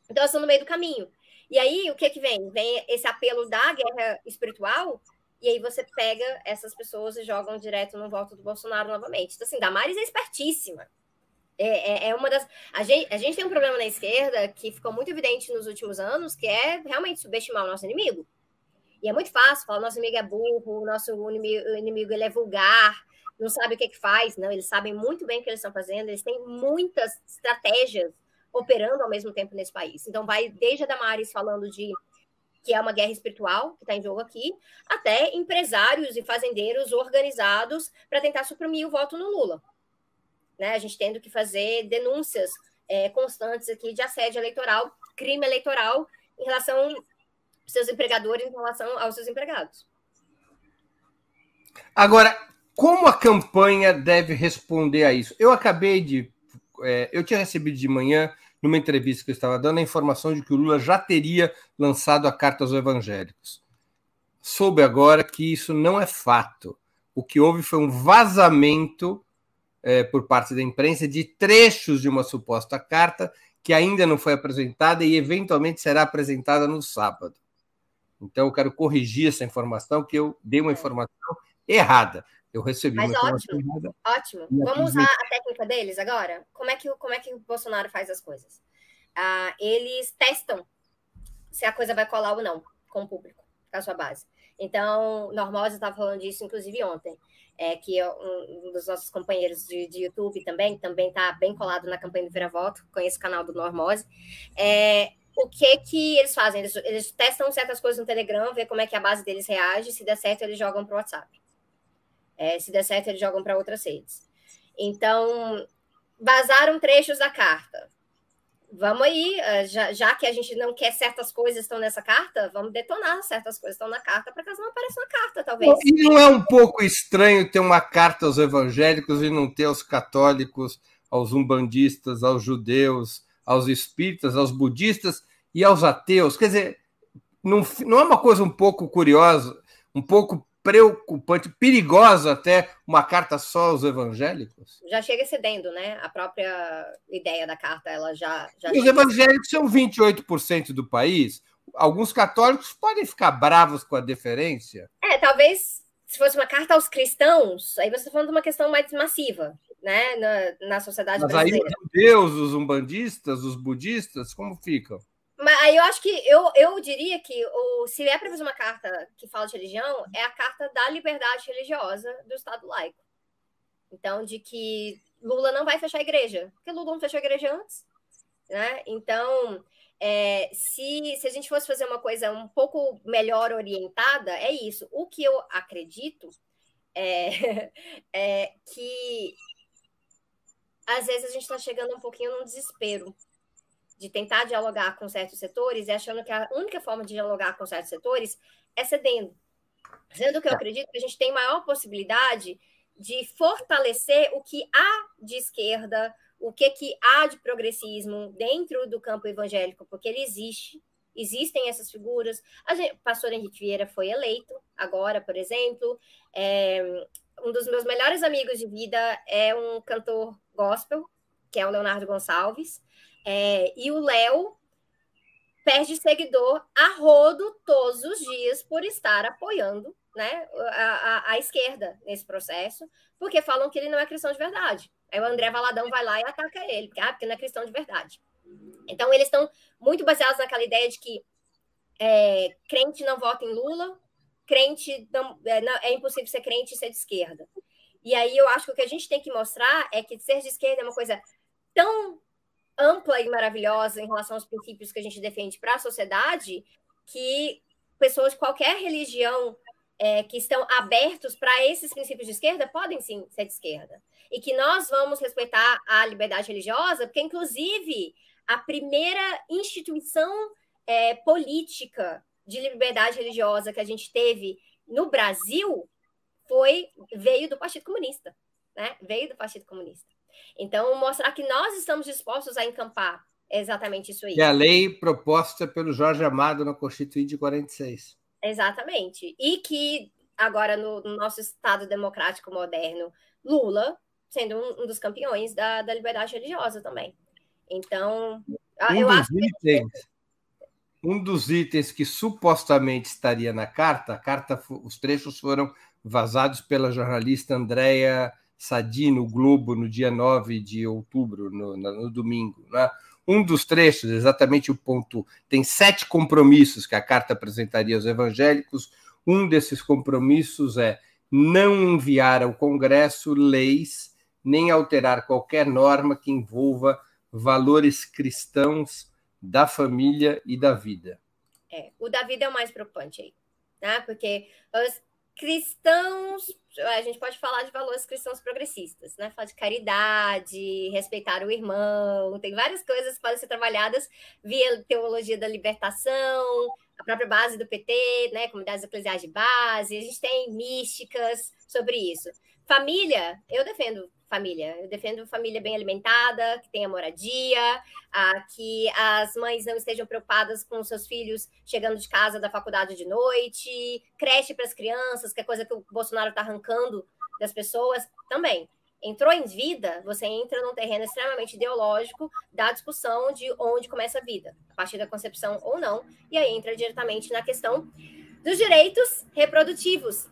então elas estão no meio do caminho. E aí, o que que vem? Vem esse apelo da guerra espiritual, e aí você pega essas pessoas e jogam direto no voto do Bolsonaro novamente. Então, assim, Damares é espertíssima. É, é, é, uma das. A gente, a gente tem um problema na esquerda que ficou muito evidente nos últimos anos, que é realmente subestimar o nosso inimigo. E é muito fácil falar: nosso inimigo é burro, nosso inimigo, inimigo ele é vulgar, não sabe o que, é que faz. Não, eles sabem muito bem o que eles estão fazendo, eles têm muitas estratégias operando ao mesmo tempo nesse país. Então, vai desde a Damares falando de que é uma guerra espiritual que está em jogo aqui, até empresários e fazendeiros organizados para tentar suprimir o voto no Lula. Né? A gente tendo que fazer denúncias é, constantes aqui de assédio eleitoral, crime eleitoral em relação aos seus empregadores, em relação aos seus empregados. Agora, como a campanha deve responder a isso? Eu acabei de. É, eu tinha recebido de manhã, numa entrevista que eu estava dando, a informação de que o Lula já teria lançado a carta aos evangélicos. Soube agora que isso não é fato. O que houve foi um vazamento é, por parte da imprensa de trechos de uma suposta carta que ainda não foi apresentada e eventualmente será apresentada no sábado. Então, eu quero corrigir essa informação, que eu dei uma informação errada. Eu recebi Mas ótimo, ótimo. Vamos usar a técnica deles agora? Como é que, como é que o Bolsonaro faz as coisas? Ah, eles testam se a coisa vai colar ou não com o público, com a sua base. Então, Normose estava falando disso, inclusive, ontem. É, que um, dos nossos companheiros de, de YouTube também, também está bem colado na campanha do Vira Voto, conhece o canal do Normose. É, o que que eles fazem? Eles, eles testam certas coisas no Telegram, ver como é que a base deles reage, se der certo, eles jogam para o WhatsApp. É, se der certo, eles jogam para outras redes. Então, vazaram trechos da carta. Vamos aí, eh, já, já, que a gente não quer certas coisas estão nessa carta, vamos detonar certas coisas estão na carta para que elas não apareçam na carta, talvez. E não é um pouco estranho ter uma carta aos evangélicos e não ter aos católicos, aos umbandistas, aos judeus, aos espíritas, aos budistas e aos ateus? Quer dizer, não, não é uma coisa um pouco curiosa, um pouco preocupante, perigosa até uma carta só aos evangélicos? Já chega cedendo, né? A própria ideia da carta, ela já. já os evangélicos são 28% do país. Alguns católicos podem ficar bravos com a deferência. É, talvez se fosse uma carta aos cristãos, aí você está falando de uma questão mais massiva, né? Na, na sociedade Mas brasileira. aí os judeus, os umbandistas, os budistas, como ficam? Aí eu acho que eu, eu diria que o, se é para fazer uma carta que fala de religião, é a carta da liberdade religiosa do Estado laico. Então, de que Lula não vai fechar a igreja, porque Lula não fechou a igreja antes. Né? Então, é, se, se a gente fosse fazer uma coisa um pouco melhor orientada, é isso. O que eu acredito é, é que às vezes a gente está chegando um pouquinho num desespero de tentar dialogar com certos setores e achando que a única forma de dialogar com certos setores é cedendo. Sendo que eu tá. acredito que a gente tem maior possibilidade de fortalecer o que há de esquerda, o que, que há de progressismo dentro do campo evangélico, porque ele existe, existem essas figuras. Gente, o pastor Henrique Vieira foi eleito agora, por exemplo. É, um dos meus melhores amigos de vida é um cantor gospel, que é o Leonardo Gonçalves. É, e o Léo perde seguidor a rodo todos os dias por estar apoiando né, a, a, a, esquerda nesse processo, porque falam que ele não é cristão de verdade. Aí o André Valadão vai lá e ataca ele, porque, ah, porque não é cristão de verdade. Então, eles estão muito baseados naquela ideia de que é, crente não vota em Lula, crente não, é, não, é impossível ser crente e ser de esquerda. E aí eu acho que o que a gente tem que mostrar é que ser de esquerda é uma coisa tão ampla e maravilhosa em relação aos princípios que a gente defende para a sociedade, que pessoas de qualquer religião é, que estão abertos para esses princípios de esquerda podem sim ser de esquerda. E que nós vamos respeitar a liberdade religiosa, porque, inclusive, a primeira instituição é, política de liberdade religiosa que a gente teve no Brasil foi veio do Partido Comunista, né? Veio do Partido Comunista. Então, mostrar que nós estamos dispostos a encampar exatamente isso aí. E a lei proposta pelo Jorge Amado na Constituinte de 46. Exatamente. E que agora, no, no nosso Estado democrático moderno, Lula sendo um, um dos campeões da, da, liberdade religiosa também. Então, um eu acho itens, que... Um dos itens que supostamente estaria na carta, carta, os trechos foram vazados pela jornalista Andréa Sadi no Globo no dia 9 de outubro, no, no domingo. Né? Um dos trechos, exatamente o ponto, tem sete compromissos que a carta apresentaria aos evangélicos. Um desses compromissos é não enviar ao Congresso leis nem alterar qualquer norma que envolva valores cristãos da família e da vida. É, o da vida é o mais preocupante aí, né? Porque cristãos, a gente pode falar de valores cristãos progressistas, né? Falar de caridade, respeitar o irmão, tem várias coisas que podem ser trabalhadas via teologia da libertação, a própria base do PT, né? Comunidades eclesiais de base, a gente tem místicas sobre isso. Família, eu defendo família. Eu defendo família bem alimentada, que tenha moradia, ah, que as mães não estejam preocupadas com seus filhos chegando de casa da faculdade de noite, creche para as crianças, que é coisa que o Bolsonaro está arrancando das pessoas também. Entrou em vida, você entra num terreno extremamente ideológico da discussão de onde começa a vida, a partir da concepção ou não, e aí entra diretamente na questão dos direitos reprodutivos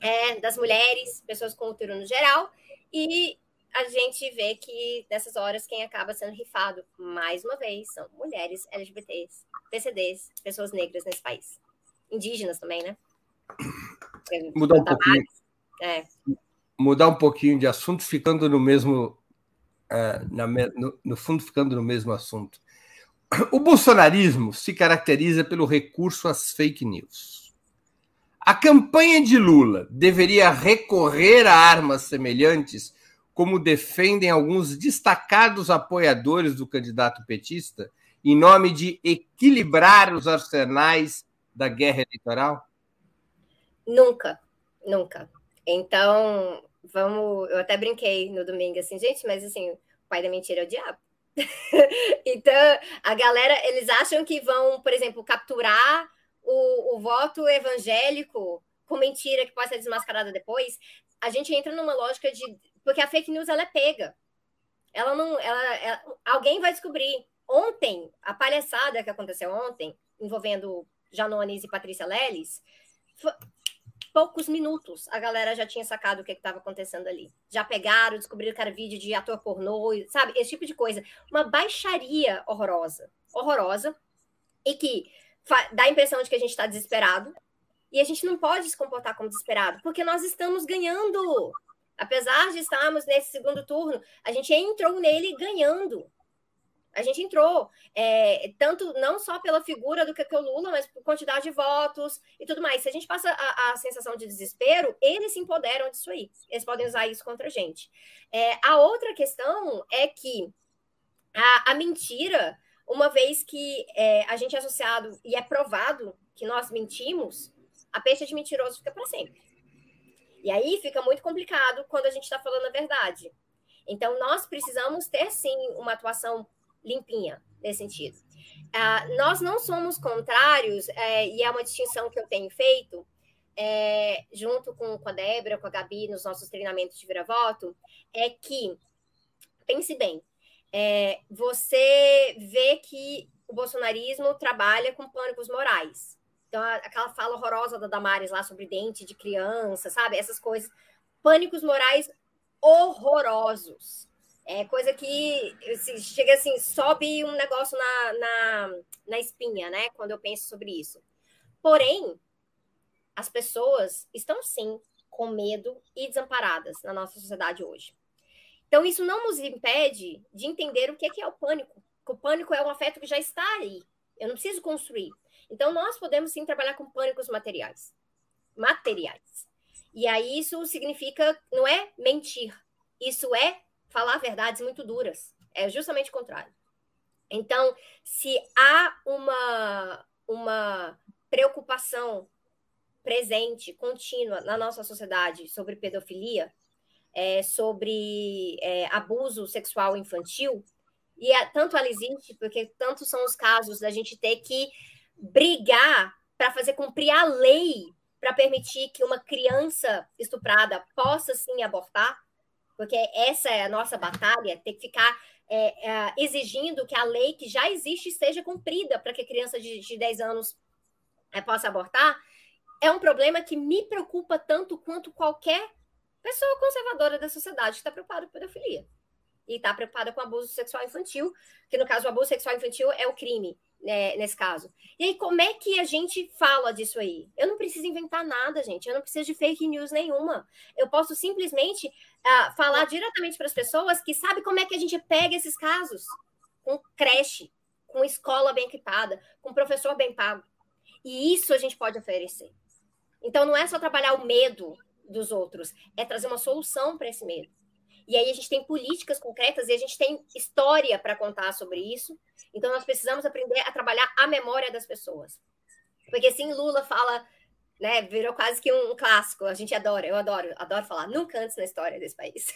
é, das mulheres, pessoas com útero no geral, e a gente vê que nessas horas quem acaba sendo rifado, mais uma vez, são mulheres LGBTs, PCDs, pessoas negras nesse país. Indígenas também, né? Mudar um pouquinho. É. Mudar um pouquinho de assunto, ficando no mesmo. É, na, no, no fundo, ficando no mesmo assunto. O bolsonarismo se caracteriza pelo recurso às fake news. A campanha de Lula deveria recorrer a armas semelhantes, como defendem alguns destacados apoiadores do candidato petista, em nome de equilibrar os arsenais da guerra eleitoral? Nunca, nunca. Então, vamos. Eu até brinquei no domingo assim, gente, mas assim, o pai da mentira é o diabo. então, a galera, eles acham que vão, por exemplo, capturar o, o voto evangélico com mentira que pode ser desmascarada depois, a gente entra numa lógica de. Porque a fake news ela é pega. Ela não. Ela, ela, alguém vai descobrir. Ontem, a palhaçada que aconteceu ontem, envolvendo Janones e Patrícia Leles, poucos minutos a galera já tinha sacado o que estava acontecendo ali. Já pegaram, descobriram que era vídeo de ator pornô, sabe? Esse tipo de coisa. Uma baixaria horrorosa. Horrorosa. E que dá a impressão de que a gente está desesperado. E a gente não pode se comportar como desesperado, porque nós estamos ganhando. Apesar de estarmos nesse segundo turno, a gente entrou nele ganhando. A gente entrou, é, tanto não só pela figura do que o Lula, mas por quantidade de votos e tudo mais. Se a gente passa a, a, sensação de desespero, eles se empoderam disso aí. Eles podem usar isso contra a gente. É, a outra questão é que a, a mentira uma vez que é, a gente é associado e é provado que nós mentimos, a peixe de mentiroso fica para sempre. E aí fica muito complicado quando a gente está falando a verdade. Então, nós precisamos ter, sim, uma atuação limpinha nesse sentido. Ah, nós não somos contrários, é, e é uma distinção que eu tenho feito, é, junto com, com a Débora, com a Gabi, nos nossos treinamentos de vira-voto, é que, pense bem, é, você vê que o bolsonarismo trabalha com pânicos morais. Então, aquela fala horrorosa da Damares lá sobre dente de criança, sabe? Essas coisas. Pânicos morais horrorosos. É coisa que chega assim, sobe um negócio na, na, na espinha, né? Quando eu penso sobre isso. Porém, as pessoas estão sim com medo e desamparadas na nossa sociedade hoje. Então, isso não nos impede de entender o que é, o pânico. o pânico é um afeto que já está aí. Eu não preciso construir. Então, nós podemos sim trabalhar com pânicos materiais. Materiais. E aí, isso significa, não é mentir. Isso é falar verdades muito duras. É justamente o contrário. Então, se há uma, uma preocupação presente, contínua na nossa sociedade sobre pedofilia, é, sobre é, abuso sexual infantil, e a, tanto ela existe, porque tantos são os casos da gente ter que brigar para fazer cumprir a lei para permitir que uma criança estuprada possa sim abortar, porque essa é a nossa batalha, ter que ficar é, é, exigindo que a lei que já existe seja cumprida para que a criança de, de 10 anos é, possa abortar, é um problema que me preocupa tanto quanto qualquer pessoa conservadora da sociedade que está preocupada com pedofilia e está preocupada com abuso sexual infantil, que no caso o abuso sexual infantil é o crime, né, nesse caso. E aí, como é que a gente fala disso aí? Eu não preciso inventar nada, gente. Eu não preciso de fake news nenhuma. Eu posso simplesmente uh, falar diretamente para as pessoas que sabem como é que a gente pega esses casos. Com creche, com escola bem equipada, com professor bem pago. E isso a gente pode oferecer. Então, não é só trabalhar o medo dos outros, é trazer uma solução para esse medo. E aí a gente tem políticas concretas e a gente tem história para contar sobre isso. Então nós precisamos aprender a trabalhar a memória das pessoas. Porque sim, Lula fala, né, virou quase que um clássico. A gente adora, eu adoro, adoro falar nunca antes na história desse país.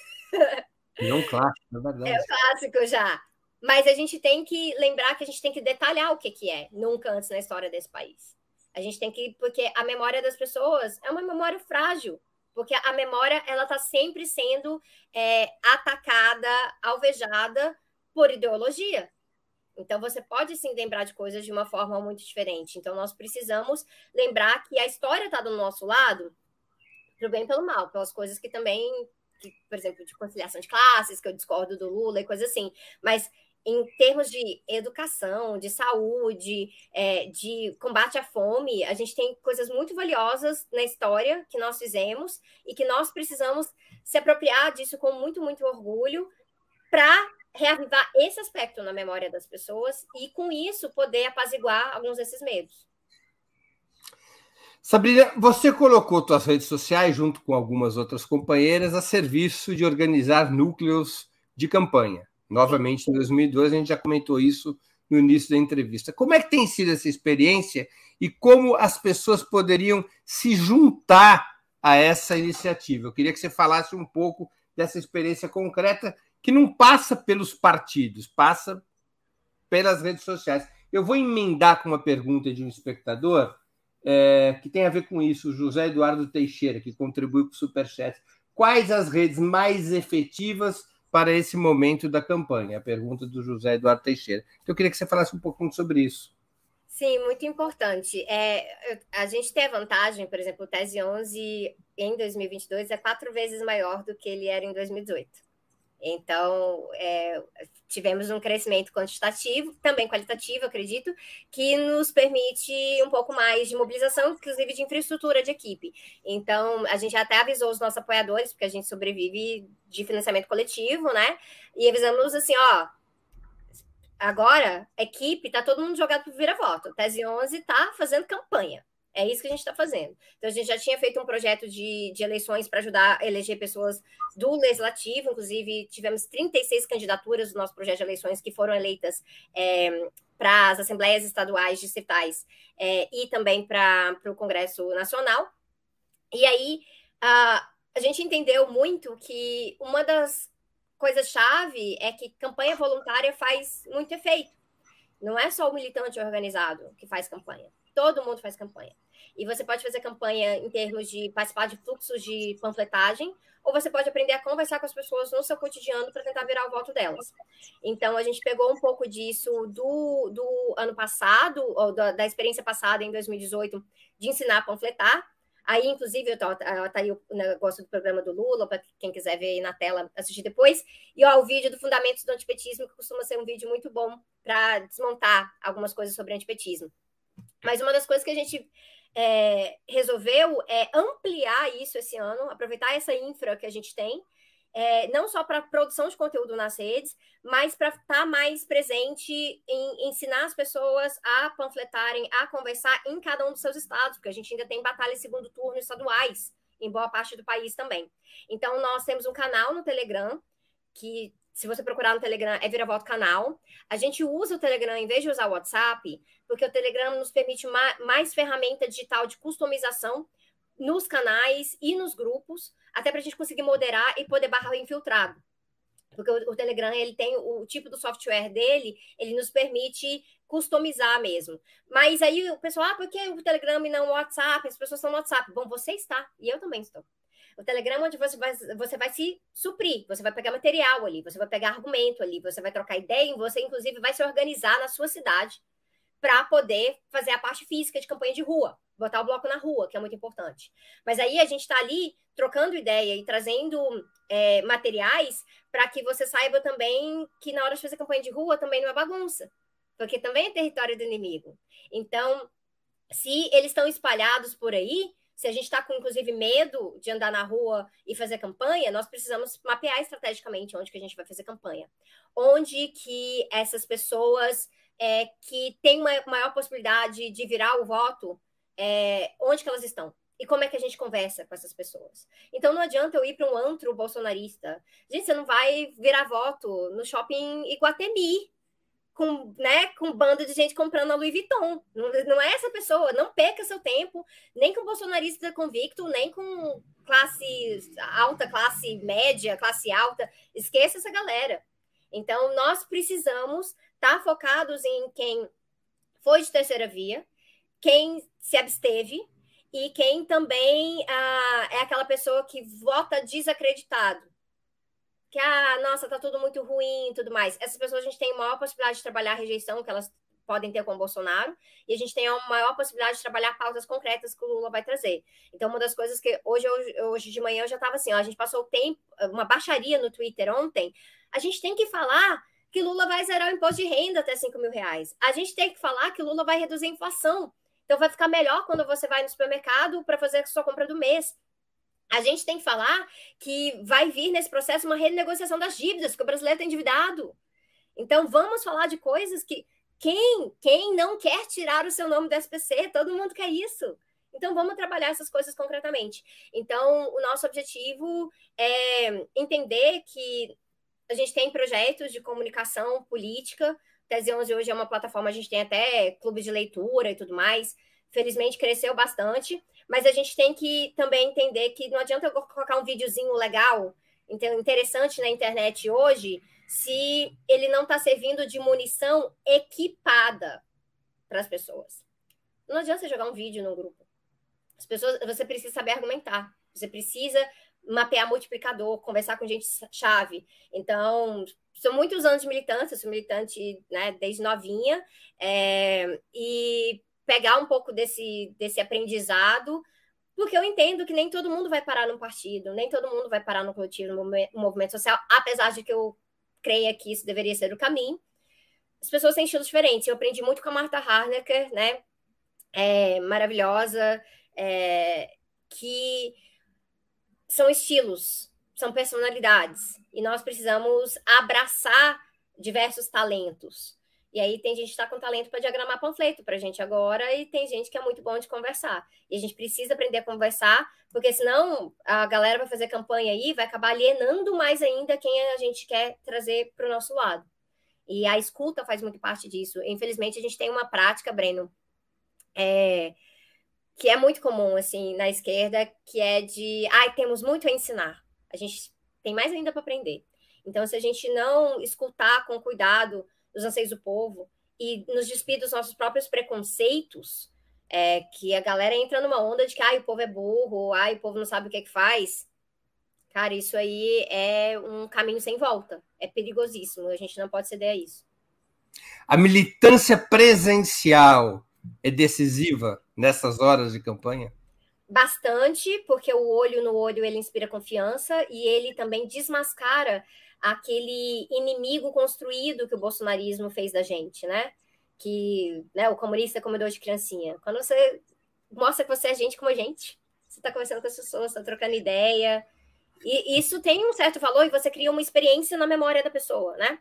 É um clássico, é verdade. É um clássico já. Mas a gente tem que lembrar que a gente tem que detalhar o que, que é nunca antes na história desse país. A gente tem que, porque a memória das pessoas é uma memória frágil porque a memória ela está sempre sendo é, atacada, alvejada por ideologia. Então você pode sim lembrar de coisas de uma forma muito diferente. Então nós precisamos lembrar que a história está do nosso lado, pro bem e pelo mal, pelas coisas que também, que, por exemplo, de conciliação de classes, que eu discordo do Lula e coisas assim. Mas em termos de educação, de saúde, é, de combate à fome, a gente tem coisas muito valiosas na história que nós fizemos e que nós precisamos se apropriar disso com muito, muito orgulho para reavivar esse aspecto na memória das pessoas e, com isso, poder apaziguar alguns desses medos. Sabrina, você colocou suas redes sociais, junto com algumas outras companheiras, a serviço de organizar núcleos de campanha. Novamente, em 2002, a gente já comentou isso no início da entrevista. Como é que tem sido essa experiência e como as pessoas poderiam se juntar a essa iniciativa? Eu queria que você falasse um pouco dessa experiência concreta que não passa pelos partidos, passa pelas redes sociais. Eu vou emendar com uma pergunta de um espectador é, que tem a ver com isso, José Eduardo Teixeira, que contribui para o Superchat. Quais as redes mais efetivas para esse momento da campanha? A pergunta do José Eduardo Teixeira. Então, eu queria que você falasse um pouquinho sobre isso. Sim, muito importante. É, a gente tem a vantagem, por exemplo, o Tese 11 em 2022 é quatro vezes maior do que ele era em 2018. Então, é, tivemos um crescimento quantitativo, também qualitativo, acredito, que nos permite um pouco mais de mobilização, inclusive de infraestrutura de equipe. Então, a gente até avisou os nossos apoiadores, porque a gente sobrevive de financiamento coletivo, né? E avisamos assim, ó, agora, equipe, tá todo mundo jogado para vira-voto. Tese 11 tá fazendo campanha. É isso que a gente está fazendo. Então, a gente já tinha feito um projeto de, de eleições para ajudar a eleger pessoas do legislativo, inclusive tivemos 36 candidaturas do nosso projeto de eleições que foram eleitas é, para as assembleias estaduais distritais é, e também para o Congresso Nacional. E aí a, a gente entendeu muito que uma das coisas-chave é que campanha voluntária faz muito efeito. Não é só o militante organizado que faz campanha. Todo mundo faz campanha. E você pode fazer campanha em termos de participar de fluxos de panfletagem, ou você pode aprender a conversar com as pessoas no seu cotidiano para tentar virar o voto delas. Então, a gente pegou um pouco disso do, do ano passado, ou da, da experiência passada, em 2018, de ensinar a panfletar. Aí, inclusive, tá, tá aí o negócio do programa do Lula, para quem quiser ver aí na tela, assistir depois. E ó, o vídeo do Fundamentos do Antipetismo, que costuma ser um vídeo muito bom para desmontar algumas coisas sobre antipetismo. Mas uma das coisas que a gente é, resolveu é ampliar isso esse ano, aproveitar essa infra que a gente tem, é, não só para produção de conteúdo nas redes, mas para estar tá mais presente em ensinar as pessoas a panfletarem, a conversar em cada um dos seus estados, porque a gente ainda tem batalhas segundo turno estaduais em boa parte do país também. Então, nós temos um canal no Telegram que se você procurar no Telegram, é Vira Voto Canal. A gente usa o Telegram em vez de usar o WhatsApp, porque o Telegram nos permite mais, mais ferramenta digital de customização nos canais e nos grupos, até para a gente conseguir moderar e poder barrar o infiltrado. Porque o, o, Telegram ele tem o, o tipo do software dele, ele nos permite customizar mesmo. Mas aí o pessoal, ah, por que o Telegram e não o WhatsApp? As pessoas estão no WhatsApp. Bom, você está, e eu também estou. O Telegram é onde você vai, você vai se suprir, você vai pegar material ali, você vai pegar argumento ali, você vai trocar ideia, e você, inclusive, vai se organizar na sua cidade para poder fazer a parte física de campanha de rua, botar o bloco na rua, que é muito importante. Mas aí a gente está ali trocando ideia e trazendo é, materiais para que você saiba também que na hora de fazer campanha de rua também não é bagunça, porque também é território do inimigo. Então, se eles estão espalhados por aí, se a gente está com, inclusive, medo de andar na rua e fazer campanha, nós precisamos mapear estrategicamente onde que a gente vai fazer campanha. Onde que essas pessoas é, que têm uma maior possibilidade de virar o voto, é, onde que elas estão? E como é que a gente conversa com essas pessoas? Então não adianta eu ir para um antro bolsonarista. Gente, você não vai virar voto no shopping Iguatemi, com, né, com bando de gente comprando a Louis Vuitton. Não, não é essa pessoa, não perca seu tempo, nem com bolsonarista convicto, nem com classe alta, classe média, classe alta. Esqueça essa galera. Então, nós precisamos estar tá focados em quem foi de terceira via, quem se absteve e quem também ah, é aquela pessoa que vota desacreditado que, ah, nossa, tá tudo muito ruim e tudo mais. Essas pessoas a gente tem maior possibilidade de trabalhar a rejeição que elas podem ter com o Bolsonaro, e a gente tem a maior possibilidade de trabalhar pautas concretas que o Lula vai trazer. Então, uma das coisas que hoje, hoje, de manhã eu já estava assim, ó, a gente passou tempo, uma baixaria no Twitter ontem, a gente tem que falar que Lula vai zerar o imposto de renda até 5 mil reais. A gente tem que falar que Lula vai reduzir a inflação. Então, vai ficar melhor quando você vai no supermercado para fazer a sua compra do mês a gente tem que falar que vai vir nesse processo uma renegociação das dívidas, porque o brasileiro está endividado. Então, vamos falar de coisas que quem, quem não quer tirar o seu nome do SPC? Todo mundo quer isso. Então, vamos trabalhar essas coisas concretamente. Então, o nosso objetivo é entender que a gente tem projetos de comunicação política. Tese 11 hoje é uma plataforma, a gente tem até clube de leitura e tudo mais. Felizmente, cresceu bastante mas a gente tem que também entender que não adianta eu colocar um videozinho legal, interessante na internet hoje, se ele não está servindo de munição equipada para as pessoas. Não adianta você jogar um vídeo no grupo. As pessoas, você precisa saber argumentar. Você precisa mapear multiplicador, conversar com gente chave. Então, são muitos anos de militância, sou militante né, desde novinha, é, e pegar um pouco desse, desse aprendizado, porque eu entendo que nem todo mundo vai parar num partido, nem todo mundo vai parar no coletivo, no movimento social, apesar de que eu creia que isso deveria ser o caminho. As pessoas têm estilos diferentes. Eu aprendi muito com a Marta Harnecker, né? É, maravilhosa, é, que são estilos, são personalidades, e nós precisamos abraçar diversos talentos. E aí tem gente que está com talento para diagramar panfleto para a gente agora, e tem gente que é muito bom de conversar. E a gente precisa aprender a conversar, porque senão a galera vai fazer campanha aí, vai acabar alienando mais ainda quem a gente quer trazer para o nosso lado. E a escuta faz muito parte disso. Infelizmente, a gente tem uma prática, Breno, é, que é muito comum assim na esquerda, que é de, ai, temos muito a ensinar. A gente tem mais ainda para aprender. Então, se a gente não escutar com cuidado dos anseios do povo e nos despir dos nossos próprios preconceitos, é, que a galera entra numa onda de que ah, o povo é burro, ah, o povo não sabe o que é que faz. Cara, isso aí é um caminho sem volta. É perigosíssimo. A gente não pode ceder a isso. A militância presencial é decisiva nessas horas de campanha? Bastante, porque o olho no olho ele inspira confiança e ele também desmascara aquele inimigo construído que o bolsonarismo fez da gente, né? Que né, o comunista é comedor de criancinha. Quando você mostra que você é gente como a gente, você está conversando com as pessoas, está trocando ideia, e isso tem um certo valor e você cria uma experiência na memória da pessoa, né?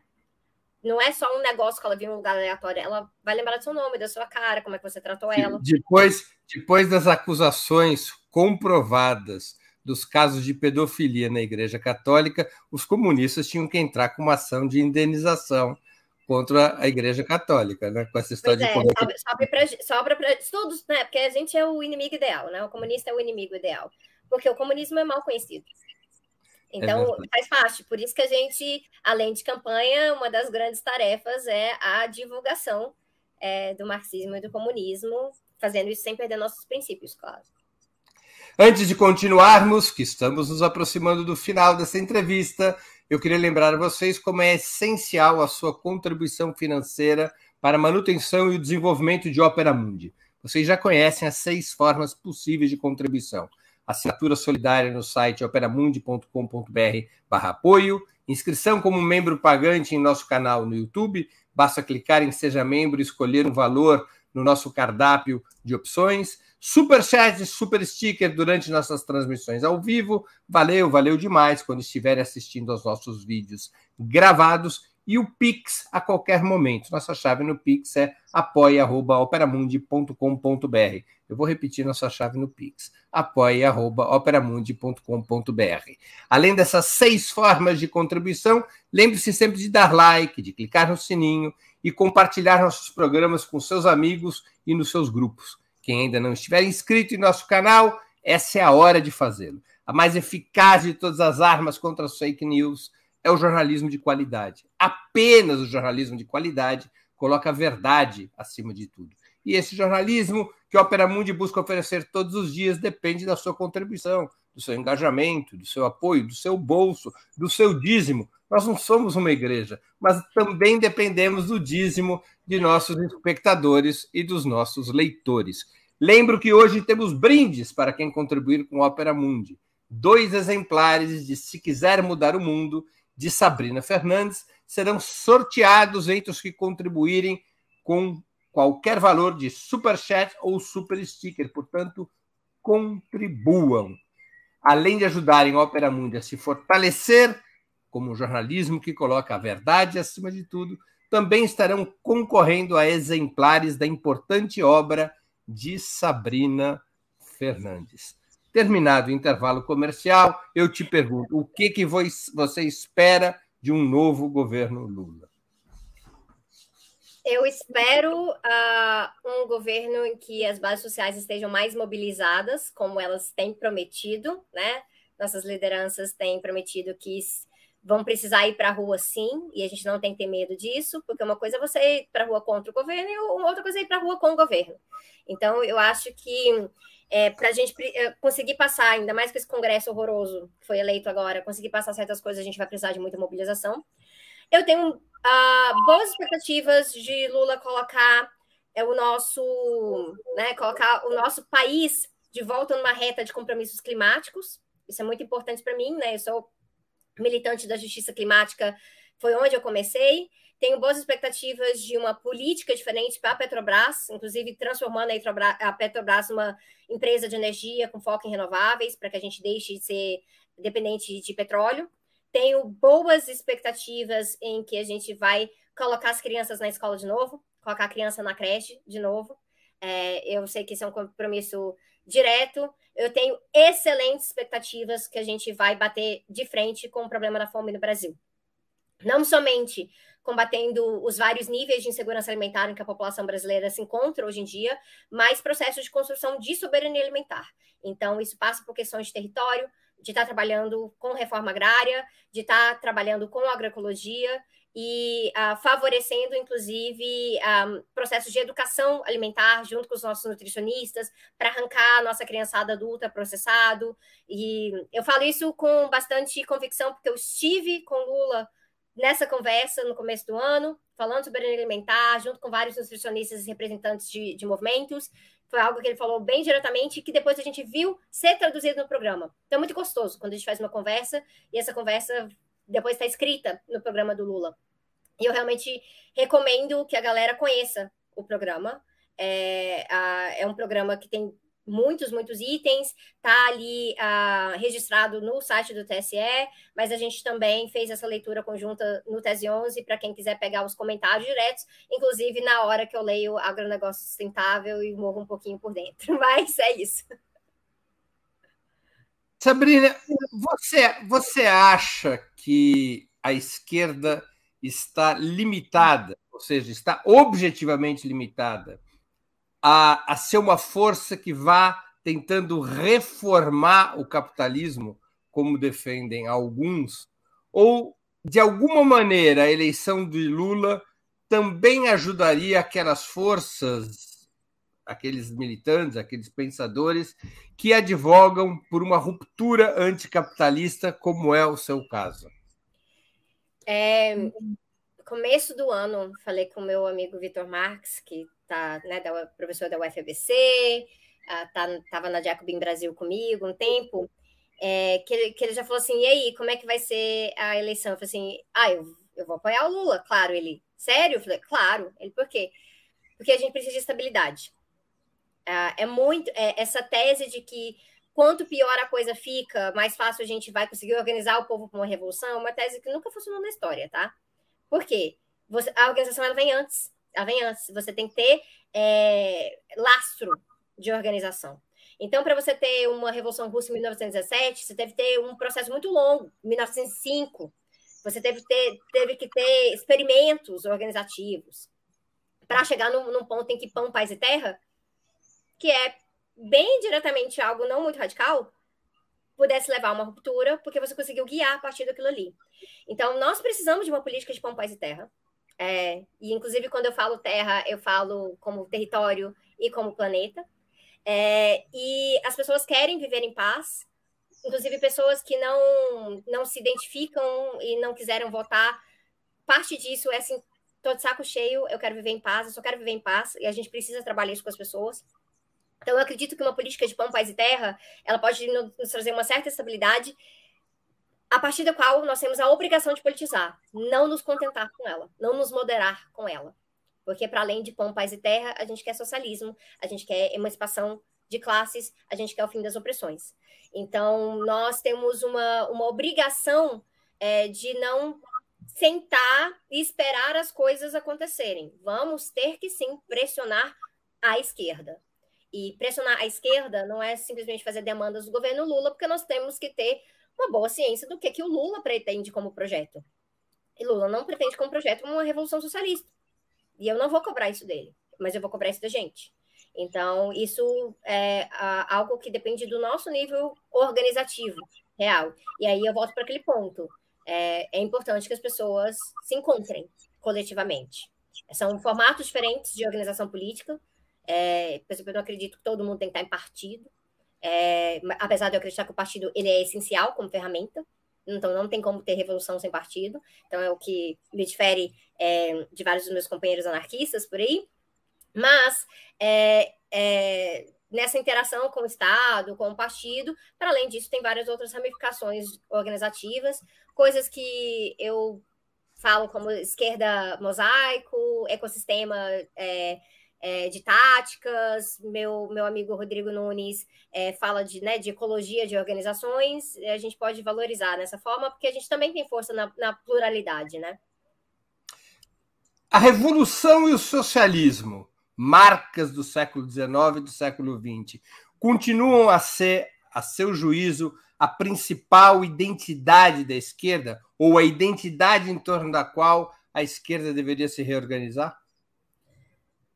Não é só um negócio que ela viu em um lugar aleatório, ela vai lembrar do seu nome, da sua cara, como é que você tratou ela. Depois, depois das acusações comprovadas dos casos de pedofilia na Igreja Católica, os comunistas tinham que entrar com uma ação de indenização contra a Igreja Católica, né? Com essa história pois de é, sobe, pra, sobra para todos, né? Porque a gente é o inimigo ideal, né? O comunista é o inimigo ideal, porque o comunismo é mal conhecido. Então, é faz parte. Por isso que a gente, além de campanha, uma das grandes tarefas é a divulgação é, do marxismo e do comunismo, fazendo isso sem perder nossos princípios, claro. Antes de continuarmos, que estamos nos aproximando do final dessa entrevista, eu queria lembrar a vocês como é essencial a sua contribuição financeira para a manutenção e o desenvolvimento de Opera Mundi. Vocês já conhecem as seis formas possíveis de contribuição. Assinatura solidária no site operamundi.com.br apoio, inscrição como membro pagante em nosso canal no YouTube, basta clicar em Seja Membro e escolher um valor no nosso cardápio de opções Super chat, super sticker durante nossas transmissões ao vivo. Valeu, valeu demais quando estiverem assistindo aos nossos vídeos gravados e o Pix a qualquer momento. Nossa chave no Pix é apoia.operamundi.com.br. Eu vou repetir nossa chave no Pix: apoia.operamundi.com.br. Além dessas seis formas de contribuição, lembre-se sempre de dar like, de clicar no sininho e compartilhar nossos programas com seus amigos e nos seus grupos. Quem ainda não estiver inscrito em nosso canal, essa é a hora de fazê-lo. A mais eficaz de todas as armas contra as fake news é o jornalismo de qualidade. Apenas o jornalismo de qualidade coloca a verdade acima de tudo. E esse jornalismo que a Opera Mundi busca oferecer todos os dias depende da sua contribuição, do seu engajamento, do seu apoio, do seu bolso, do seu dízimo. Nós não somos uma igreja, mas também dependemos do dízimo de nossos espectadores e dos nossos leitores. Lembro que hoje temos brindes para quem contribuir com a Opera Mundi. Dois exemplares de Se Quiser Mudar o Mundo, de Sabrina Fernandes, serão sorteados entre os que contribuírem com qualquer valor de super chat ou super sticker. Portanto, contribuam. Além de ajudarem a Opera Mundi a se fortalecer como um jornalismo que coloca a verdade acima de tudo, também estarão concorrendo a exemplares da importante obra de Sabrina Fernandes. Terminado o intervalo comercial, eu te pergunto: o que, que você espera de um novo governo Lula? Eu espero uh, um governo em que as bases sociais estejam mais mobilizadas, como elas têm prometido, né? Nossas lideranças têm prometido que vão precisar ir para a rua sim, e a gente não tem que ter medo disso, porque uma coisa é você ir para a rua contra o governo e outra coisa é ir para a rua com o governo. Então, eu acho que é, para a gente é, conseguir passar, ainda mais com esse Congresso horroroso que foi eleito agora, conseguir passar certas coisas, a gente vai precisar de muita mobilização. Eu tenho uh, boas expectativas de Lula colocar é, o nosso, né, colocar o nosso país de volta numa reta de compromissos climáticos. Isso é muito importante para mim, né? Eu sou militante da justiça climática, foi onde eu comecei. Tenho boas expectativas de uma política diferente para a Petrobras, inclusive transformando a Petrobras numa empresa de energia com foco em renováveis, para que a gente deixe de ser dependente de petróleo. Tenho boas expectativas em que a gente vai colocar as crianças na escola de novo, colocar a criança na creche de novo. É, eu sei que isso é um compromisso direto. Eu tenho excelentes expectativas que a gente vai bater de frente com o problema da fome no Brasil. Não somente combatendo os vários níveis de insegurança alimentar em que a população brasileira se encontra hoje em dia, mas processos de construção de soberania alimentar. Então, isso passa por questões de território, de estar trabalhando com reforma agrária, de estar trabalhando com agroecologia e uh, favorecendo, inclusive, um, ah, processos de educação alimentar junto com os nossos nutricionistas para arrancar a nossa criançada adulta processado. E eu falo isso com bastante convicção, porque eu estive com Lula nessa conversa no começo do ano, falando sobre alimentar, junto com vários nutricionistas e representantes de, de movimentos. Foi algo que ele falou bem diretamente que depois a gente viu ser traduzido no programa. Então é muito gostoso quando a gente faz uma conversa e essa conversa depois está escrita no programa do Lula. E eu realmente recomendo que a galera conheça o programa. É, a, é um programa que tem muitos, muitos itens, tá ali uh, registrado no site do TSE, mas a gente também fez essa leitura conjunta no Tese 11 para quem quiser pegar os comentários diretos, inclusive na hora que eu leio agronegócio sustentável e morro um pouquinho por dentro. Mas é isso. Sabrina, você, você acha que a esquerda está limitada, ou seja, está objetivamente limitada a, a ser uma força que vá tentando reformar o capitalismo, como defendem alguns, ou de alguma maneira a eleição de Lula também ajudaria aquelas forças, aqueles militantes, aqueles pensadores que advogam por uma ruptura anticapitalista, como é o seu caso? É, começo do ano, falei com meu amigo Vitor Marx, que tá, né, da, professor da UFABC, uh, tá, tava na Jacobin Brasil comigo um tempo, é, que, ele, que ele já falou assim, e aí, como é que vai ser a eleição? Eu falei assim, ah, eu, eu vou apoiar o Lula, claro. Ele, sério? Eu falei, claro. Ele, por quê? Porque a gente precisa de estabilidade. Uh, é muito, é, essa tese de que quanto pior a coisa fica, mais fácil a gente vai conseguir organizar o povo para uma revolução, é uma tese que nunca funcionou na história, tá? Por quê? Você, a organização ela vem antes. Ela vem antes. Você tem que ter é, lastro de organização. Então, para você ter uma Revolução Russa em 1917, você deve ter um processo muito longo, 1905. Você teve, ter, teve que ter experimentos organizativos para chegar num, num, ponto em que pão, paz e terra, que é bem diretamente algo não muito radical, pudesse levar a uma ruptura, porque você conseguiu guiar a partir daquilo ali. Então, nós precisamos de uma política de pão, paz e terra. É, e, inclusive, quando eu falo terra, eu falo como território e como planeta. É, e as pessoas querem viver em paz, inclusive pessoas que não, não se identificam e não quiseram votar. Parte disso é assim: tô de saco cheio, eu quero viver em paz, eu só quero viver em paz, e a gente precisa trabalhar isso com as pessoas. Então, eu acredito que uma política de pão, paz e terra, ela pode nos trazer uma certa estabilidade, a partir da qual nós temos a obrigação de politizar, não nos contentar com ela, não nos moderar com ela. Porque, para além de pão, paz e terra, a gente quer socialismo, a gente quer emancipação de classes, a gente quer o fim das opressões. Então, nós temos uma, uma obrigação é, de não sentar e esperar as coisas acontecerem. Vamos ter que sim pressionar a esquerda. E pressionar a esquerda não é simplesmente fazer demandas do governo Lula, porque nós temos que ter uma boa ciência do que, que o Lula pretende como projeto. E Lula não pretende como projeto uma revolução socialista. E eu não vou cobrar isso dele, mas eu vou cobrar isso da gente. Então, isso é algo que depende do nosso nível organizativo real. E aí eu volto para aquele ponto. É, é, importante que as pessoas se encontrem coletivamente. São formatos diferentes de organização política. É, por exemplo, eu não acredito que todo mundo tem que estar em partido. É, apesar de eu acreditar que o partido ele é essencial como ferramenta, então não tem como ter revolução sem partido. Então é o que me difere é, de vários dos meus companheiros anarquistas por aí. Mas é, é, nessa interação com o Estado, com o partido, para além disso, tem várias outras ramificações organizativas, coisas que eu falo como esquerda mosaico, ecossistema é, de táticas, meu, meu amigo Rodrigo Nunes é, fala de, né, de ecologia de organizações, a gente pode valorizar nessa forma, porque a gente também tem força na, na pluralidade, né? A revolução e o socialismo, marcas do século XIX e do século XX, continuam a ser, a seu juízo, a principal identidade da esquerda, ou a identidade em torno da qual a esquerda deveria se reorganizar?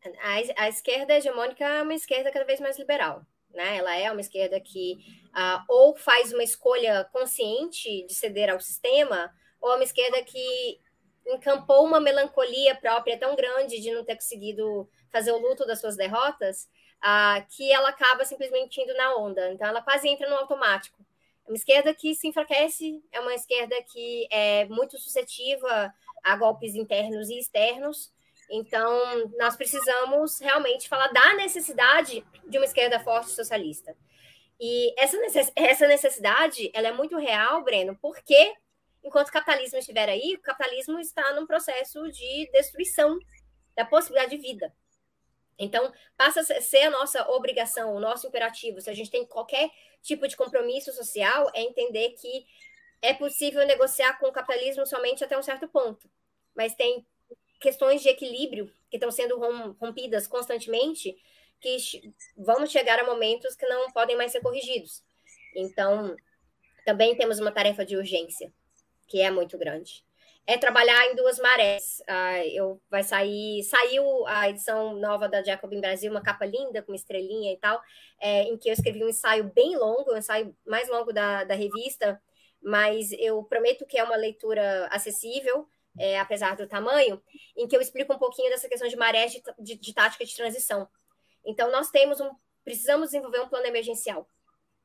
A, a esquerda hegemônica é uma esquerda cada vez mais liberal. Né? Ela é uma esquerda que uh, ou faz uma escolha consciente de ceder ao sistema, ou é uma esquerda que encampou uma melancolia própria tão grande de não ter conseguido fazer o luto das suas derrotas, uh, que ela acaba simplesmente indo na onda. Então, ela quase entra no automático. É uma esquerda que se enfraquece, é uma esquerda que é muito suscetível a golpes internos e externos, então, nós precisamos realmente falar da necessidade de uma esquerda forte socialista. E essa, essa necessidade, ela é muito real, Breno, porque enquanto o capitalismo estiver aí, o capitalismo está num processo de destruição da possibilidade de vida. Então, passa a ser a nossa obrigação, o nosso imperativo, se a gente tem qualquer tipo de compromisso social, é entender que é possível negociar com o capitalismo somente até um certo ponto, mas tem questões de equilíbrio que estão sendo rompidas constantemente, que vamos chegar a momentos que não podem mais ser corrigidos. Então, também temos uma tarefa de urgência, que é muito grande. É trabalhar em duas marés. Ah, eu vai sair, saiu a edição nova da Jacobin Brasil, uma capa linda com uma estrelinha e tal, é, em que eu escrevi um ensaio bem longo, um ensaio mais longo da, da revista, mas eu prometo que é uma leitura acessível é, apesar do tamanho, em que eu explico um pouquinho dessa questão de marés de, de, de tática de transição. Então, nós temos um, precisamos desenvolver um plano emergencial,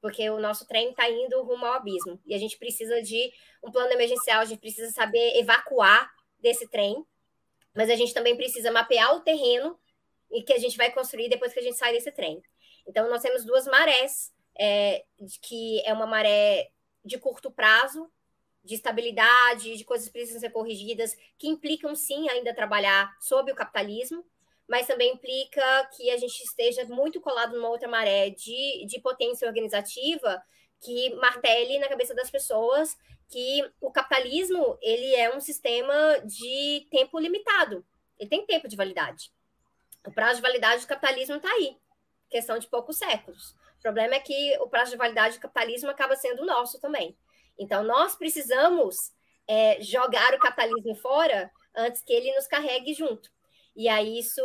porque o nosso trem está indo rumo ao abismo, e a gente precisa de um plano emergencial, a gente precisa saber evacuar desse trem, mas a gente também precisa mapear o terreno e que a gente vai construir depois que a gente sai desse trem. Então, nós temos duas marés, é, que é uma maré de curto prazo, de estabilidade, de coisas que precisam ser corrigidas, que implicam sim ainda trabalhar sob o capitalismo, mas também implica que a gente esteja muito colado numa outra maré de, de potência organizativa que martele na cabeça das pessoas que o capitalismo ele é um sistema de tempo limitado. Ele tem tempo de validade. O prazo de validade do capitalismo está aí, questão de poucos séculos. O problema é que o prazo de validade do capitalismo acaba sendo nosso também. Então, nós precisamos é, jogar o capitalismo fora antes que ele nos carregue junto. E aí isso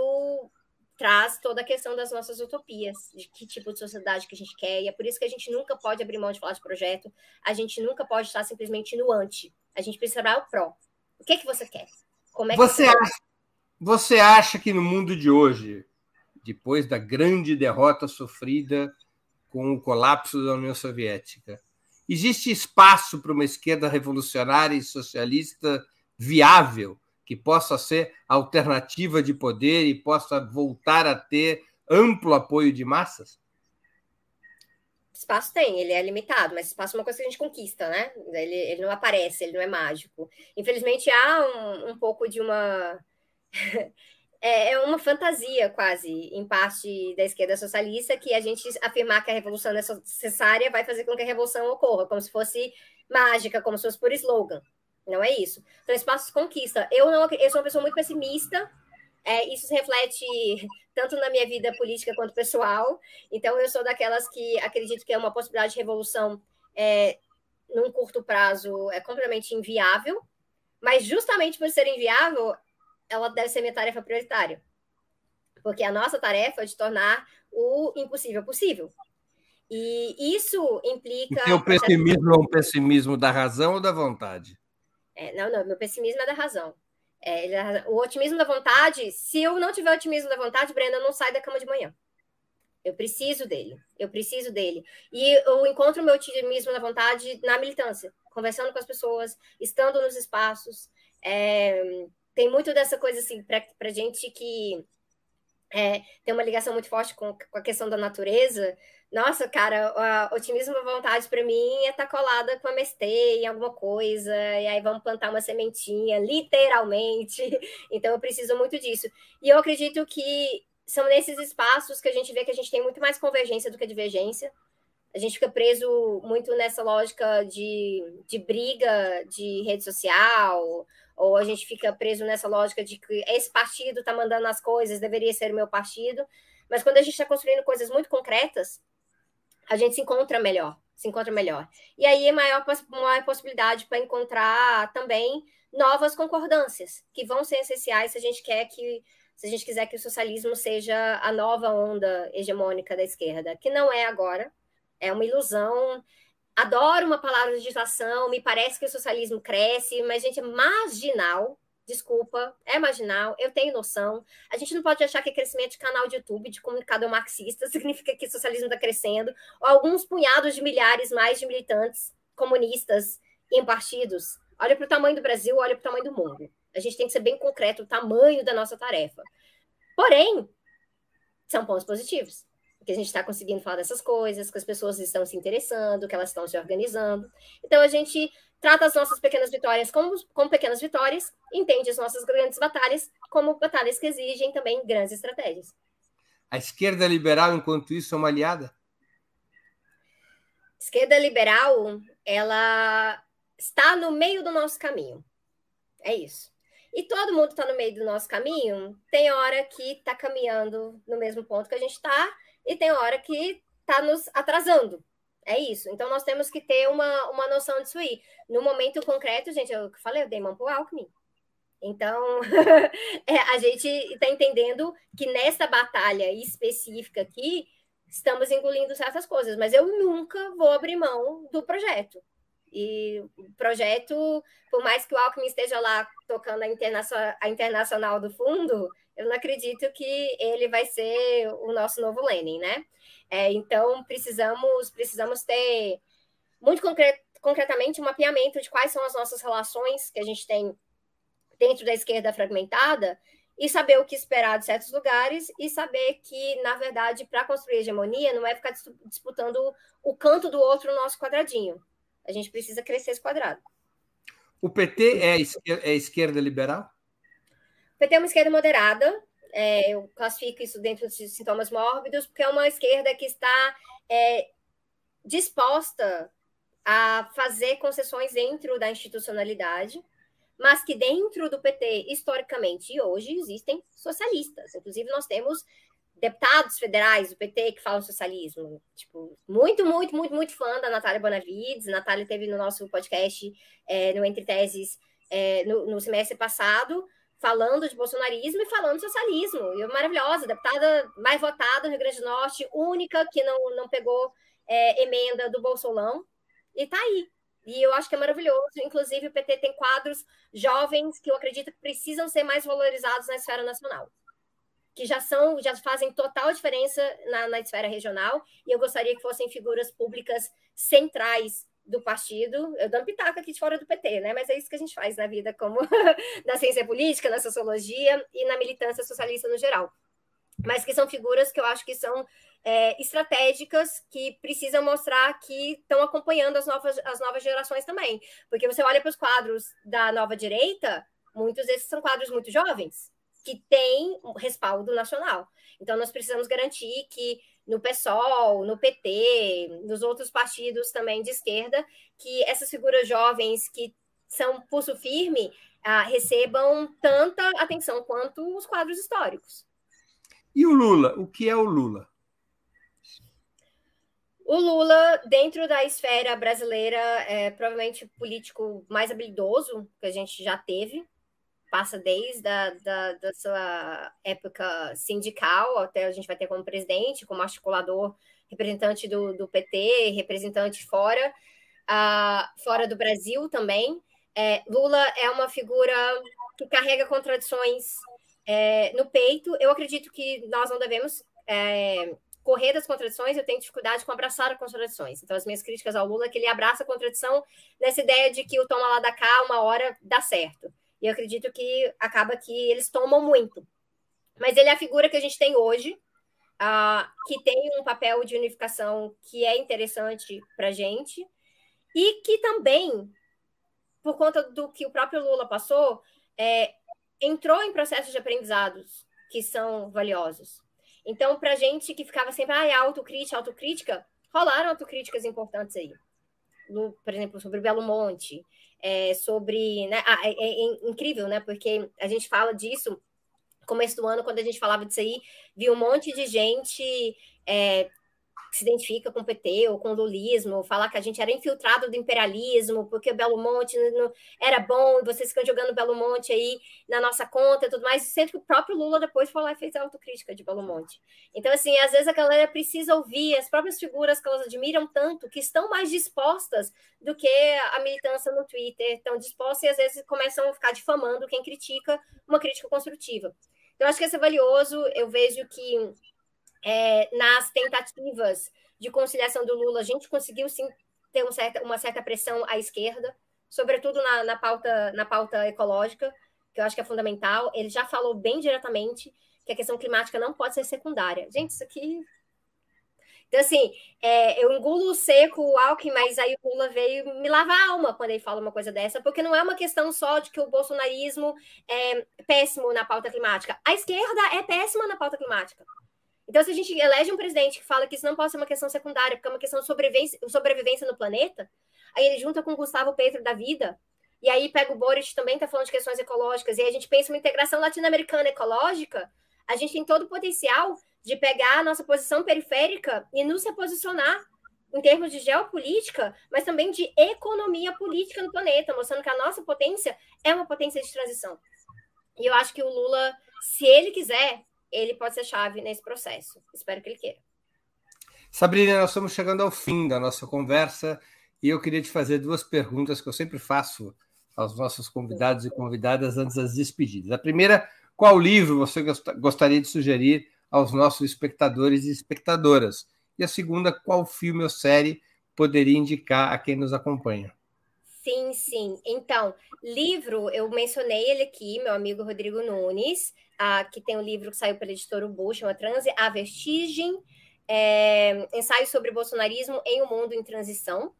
traz toda a questão das nossas utopias, de que tipo de sociedade que a gente quer, e é por isso que a gente nunca pode abrir mão de falar de projeto, a gente nunca pode estar simplesmente no anti, a gente precisa trabalhar o pró. O que, que você quer? Como é você, que você... Acha, você acha que no mundo de hoje, depois da grande derrota sofrida com o colapso da União Soviética, existe espaço para uma esquerda revolucionária e socialista viável que possa ser alternativa de poder e possa voltar a ter amplo apoio de massas? Espaço tem, ele é limitado, mas espaço é uma coisa que a gente conquista, né? Ele, ele não aparece, ele não é mágico. Infelizmente, há um, um pouco de uma. É, é uma fantasia, quase, em parte da esquerda socialista, que a gente afirmar que a revolução é necessária vai fazer com que a revolução ocorra, como se fosse mágica, como se fosse por slogan. Não é isso. Então, espaço conquista. Eu não, eu sou uma pessoa muito pessimista. É, isso se reflete tanto na minha vida política quanto pessoal. Então, eu sou daquelas que acredito que é uma possibilidade de revolução é, num curto prazo é completamente inviável. Mas justamente por ser inviável, ela deve ser minha tarefa prioritária. Porque a nossa tarefa é de tornar o impossível possível. E isso implica. O pessimismo é um pessimismo da razão ou da vontade? É, não, não, meu pessimismo é da razão. É, é, o otimismo da vontade, se eu não tiver otimismo da vontade, Brenda, não sai da cama de manhã. Eu preciso dele, eu preciso dele. E eu encontro meu otimismo da vontade na militância, conversando com as pessoas, estando nos espaços. É, tem muito dessa coisa assim, para gente que é, tem uma ligação muito forte com, com a questão da natureza, nossa, cara, otimismo à vontade para mim é estar tá colada com a MST em alguma coisa, e aí vamos plantar uma sementinha, literalmente. Então eu preciso muito disso. E eu acredito que são nesses espaços que a gente vê que a gente tem muito mais convergência do que divergência. A gente fica preso muito nessa lógica de, de briga de rede social, ou a gente fica preso nessa lógica de que esse partido está mandando as coisas, deveria ser o meu partido. Mas quando a gente está construindo coisas muito concretas, a gente se encontra melhor, se encontra melhor. E aí é maior, maior possibilidade para encontrar também novas concordâncias, que vão ser essenciais se a gente quer que se a gente quiser que o socialismo seja a nova onda hegemônica da esquerda, que não é agora, é uma ilusão. Adoro uma palavra de agitação, me parece que o socialismo cresce, mas, gente, é marginal Desculpa, é marginal, eu tenho noção. A gente não pode achar que crescimento de canal de YouTube de comunicador marxista significa que o socialismo está crescendo, ou alguns punhados de milhares mais de militantes comunistas em partidos. Olha para o tamanho do Brasil, olha para o tamanho do mundo. A gente tem que ser bem concreto o tamanho da nossa tarefa. Porém, são pontos positivos. Que a gente está conseguindo falar dessas coisas, que as pessoas estão se interessando, que elas estão se organizando. Então, a gente trata as nossas pequenas vitórias como, como pequenas vitórias, entende as nossas grandes batalhas como batalhas que exigem também grandes estratégias. A esquerda liberal, enquanto isso, é uma aliada? Esquerda liberal, ela está no meio do nosso caminho. É isso. E todo mundo está no meio do nosso caminho. Tem hora que está caminhando no mesmo ponto que a gente está, e tem hora que está nos atrasando. É isso. Então nós temos que ter uma, uma noção disso aí. No momento concreto, gente, eu falei, eu dei mão pro Alckmin. Então, é, a gente está entendendo que nessa batalha específica aqui, estamos engolindo certas coisas, mas eu nunca vou abrir mão do projeto. E o projeto, por mais que o Alckmin esteja lá tocando a, internacional, a internacional do fundo, eu não acredito que ele vai ser o nosso novo Lenin, né? É, então, precisamos, precisamos ter, muito concret, concretamente, um mapeamento de quais são as nossas relações que a gente tem dentro da esquerda fragmentada e saber o que esperar de certos lugares e saber que, na verdade, para construir hegemonia, não é ficar disputando o canto do outro no nosso quadradinho. A gente precisa crescer esse quadrado. O PT é, é esquerda liberal? O PT é uma esquerda moderada, é, eu classifico isso dentro de sintomas mórbidos, porque é uma esquerda que está é, disposta a fazer concessões dentro da institucionalidade, mas que dentro do PT, historicamente e hoje, existem socialistas. Inclusive, nós temos deputados federais do PT que falam socialismo. Tipo, muito, muito, muito, muito fã da Natália Bonavides. A Natália teve no nosso podcast, é, no Entre Teses, é, no, no, semestre passado, falando de bolsonarismo e falando de socialismo. E maravilhosa, deputada mais votada no Rio Grande do Norte, única que não, não pegou é, emenda do Bolsolão. E tá aí. E eu acho que é maravilhoso. Inclusive, o PT tem quadros jovens que eu acredito que precisam ser mais valorizados na esfera nacional que já são, já fazem total diferença na, na esfera regional, e eu gostaria que fossem figuras públicas centrais do partido, eu um pitaco aqui de fora do PT, né? Mas é isso que a gente faz na vida, como na ciência política, na sociologia e na militância socialista no geral. Mas que são figuras que eu acho que são é, estratégicas que precisam mostrar que estão acompanhando as novas, as novas gerações também. Porque você olha para os quadros da nova direita, muitos desses são quadros muito jovens que tem respaldo nacional. Então, nós precisamos garantir que no PSOL, no PT, nos outros partidos também de esquerda, que essas figuras jovens que são pulso firme ah, recebam tanta atenção quanto os quadros históricos. E o Lula? O que é o Lula? O Lula, dentro da esfera brasileira, é provavelmente o político mais habilidoso que a gente já teve passa desde a da, da sua época sindical, até a gente vai ter como presidente, como articulador, representante do, do PT, representante fora, uh, fora do Brasil também. É, Lula é uma figura que carrega contradições é, no peito. Eu acredito que nós não devemos é, correr das contradições, eu tenho dificuldade com abraçar as contradições. Então, as minhas críticas ao Lula é que ele abraça a contradição nessa ideia de que o toma lá da cá, uma hora dá certo. E eu acredito que acaba que eles tomam muito. Mas ele é a figura que a gente tem hoje, uh, que tem um papel de unificação que é interessante para a gente, e que também, por conta do que o próprio Lula passou, é, entrou em processos de aprendizados que são valiosos. Então, para gente que ficava sempre, ah, é autocrítica, autocrítica, rolaram autocríticas importantes aí. No, por exemplo, sobre Belo Monte, é, sobre. Né, ah, é, é, incrível, né? Porque a gente fala disso. Começo do ano, quando a gente falava disso aí, viu um monte de gente é, se identifica com o PT ou com o lulismo, falar que a gente era infiltrado do imperialismo, porque Belo Monte não, era bom, vocês ficam jogando Belo Monte aí na nossa conta e tudo mais, sendo que o próprio Lula depois foi lá e fez a autocrítica de Belo Monte. Então, assim, às vezes a galera precisa ouvir as próprias figuras que elas admiram tanto, que estão mais dispostas do que a militância no Twitter, estão dispostas e às vezes começam a ficar difamando quem critica uma crítica construtiva. Então, acho que isso é valioso, eu vejo que é, nas tentativas de conciliação do Lula, a gente conseguiu sim ter um uma certa pressão à esquerda, sobretudo na, na, pauta, na pauta ecológica, que eu acho que é fundamental. Ele já falou bem diretamente que a questão climática não pode ser secundária. Gente, isso aqui. Então, assim, é, eu engulo seco o Alckmin, mas aí o Lula veio me lavar a alma quando ele fala uma coisa dessa, porque não é uma questão só de que o bolsonarismo é péssimo na pauta climática. A esquerda é péssima na pauta climática. Então, se a gente elege um presidente que fala que isso não pode ser uma questão secundária, porque é uma questão de sobrevivência, sobrevivência no planeta, aí ele junta com o Gustavo Petro da vida, e aí pega o Boris também, está falando de questões ecológicas, e aí a gente pensa uma integração latino-americana ecológica, a gente tem todo o potencial de pegar a nossa posição periférica e nos reposicionar em termos de geopolítica, mas também de economia política no planeta, mostrando que a nossa potência é uma potência de transição. E eu acho que o Lula, se ele quiser, ele pode ser chave nesse processo. Espero que ele queira. Sabrina, nós estamos chegando ao fim da nossa conversa e eu queria te fazer duas perguntas que eu sempre faço aos nossos convidados e convidadas antes das despedidas. A primeira, qual livro você gostaria de sugerir aos nossos espectadores e espectadoras? E a segunda, qual filme ou série poderia indicar a quem nos acompanha? Sim, sim. Então, livro, eu mencionei ele aqui, meu amigo Rodrigo Nunes, que tem um livro que saiu pela editora Ubu, chama Transe, A Vestigem, é, ensaio sobre bolsonarismo em um mundo em transição.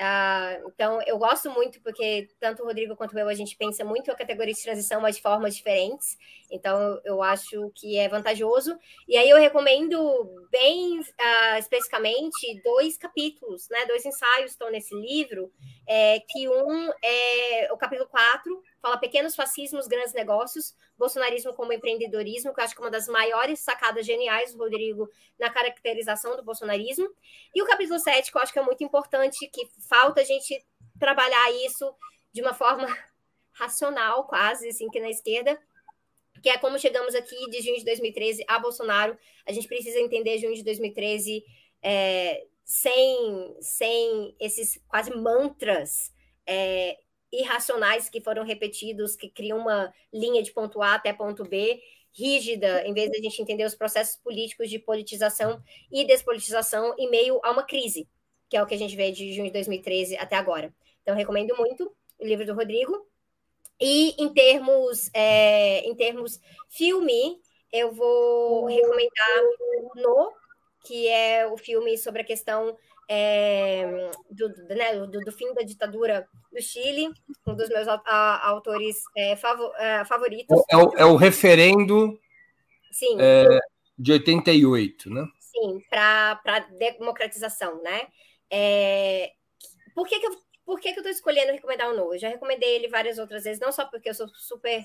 Uh, então, eu gosto muito porque tanto o Rodrigo quanto eu, a gente pensa muito a categoria de transição, mas de formas diferentes. Então, eu acho que é vantajoso. E aí, eu recomendo bem uh, especificamente dois capítulos, né? Dois ensaios estão nesse livro, é, que um é o capítulo 4, fala pequenos fascismos, grandes negócios, bolsonarismo como empreendedorismo, que eu acho que é uma das maiores sacadas geniais do Rodrigo na caracterização do bolsonarismo. E o capítulo 7, que eu acho que é muito importante, que falta a gente trabalhar isso de uma forma racional, quase, assim, que na esquerda, que é como chegamos aqui de junho de 2013 a Bolsonaro. A gente precisa entender junho de 2013 é, sem, sem esses quase mantras é, irracionais que foram repetidos, que criam uma linha de ponto A até ponto B rígida, em vez de a gente entender os processos políticos de politização e despolitização em meio a uma crise, que é o que a gente vê de junho de 2013 até agora. Então, recomendo muito o livro do Rodrigo. E em termos, é, em termos filme, eu vou recomendar No, que é o filme sobre a questão é, do, né, do, do, fim da ditadura do Chile, um dos meus a, a, autores é, favo, é, favoritos. É o, é o referendo Sim. De 88, né? Sim, para democratização, né? Por que, que eu por que, que eu estou escolhendo recomendar o No? Eu já recomendei ele várias outras vezes, não só porque eu sou super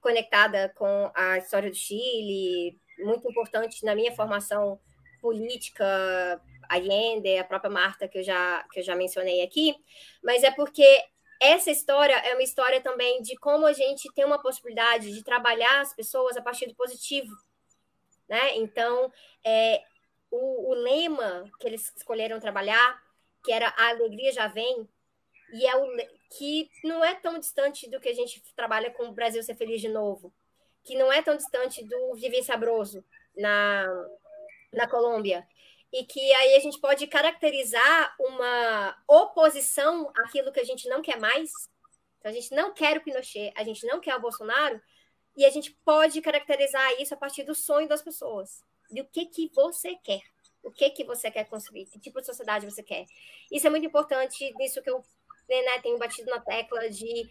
conectada com a história do Chile, muito importante na minha formação política Allende, a própria Marta, que eu já, que eu já mencionei aqui, mas é porque essa história é uma história também de como a gente tem uma possibilidade de trabalhar as pessoas a partir do positivo. Né? Então, é, o, o lema que eles escolheram trabalhar, que era a alegria já vem, e é o que não é tão distante do que a gente trabalha com o Brasil ser feliz de novo, que não é tão distante do Viver Sabroso na, na Colômbia, e que aí a gente pode caracterizar uma oposição àquilo que a gente não quer mais. Então, a gente não quer o Pinochet, a gente não quer o Bolsonaro, e a gente pode caracterizar isso a partir do sonho das pessoas, do que, que você quer, o que, que você quer construir, que tipo de sociedade você quer. Isso é muito importante, nisso que eu né, tenho batido na tecla de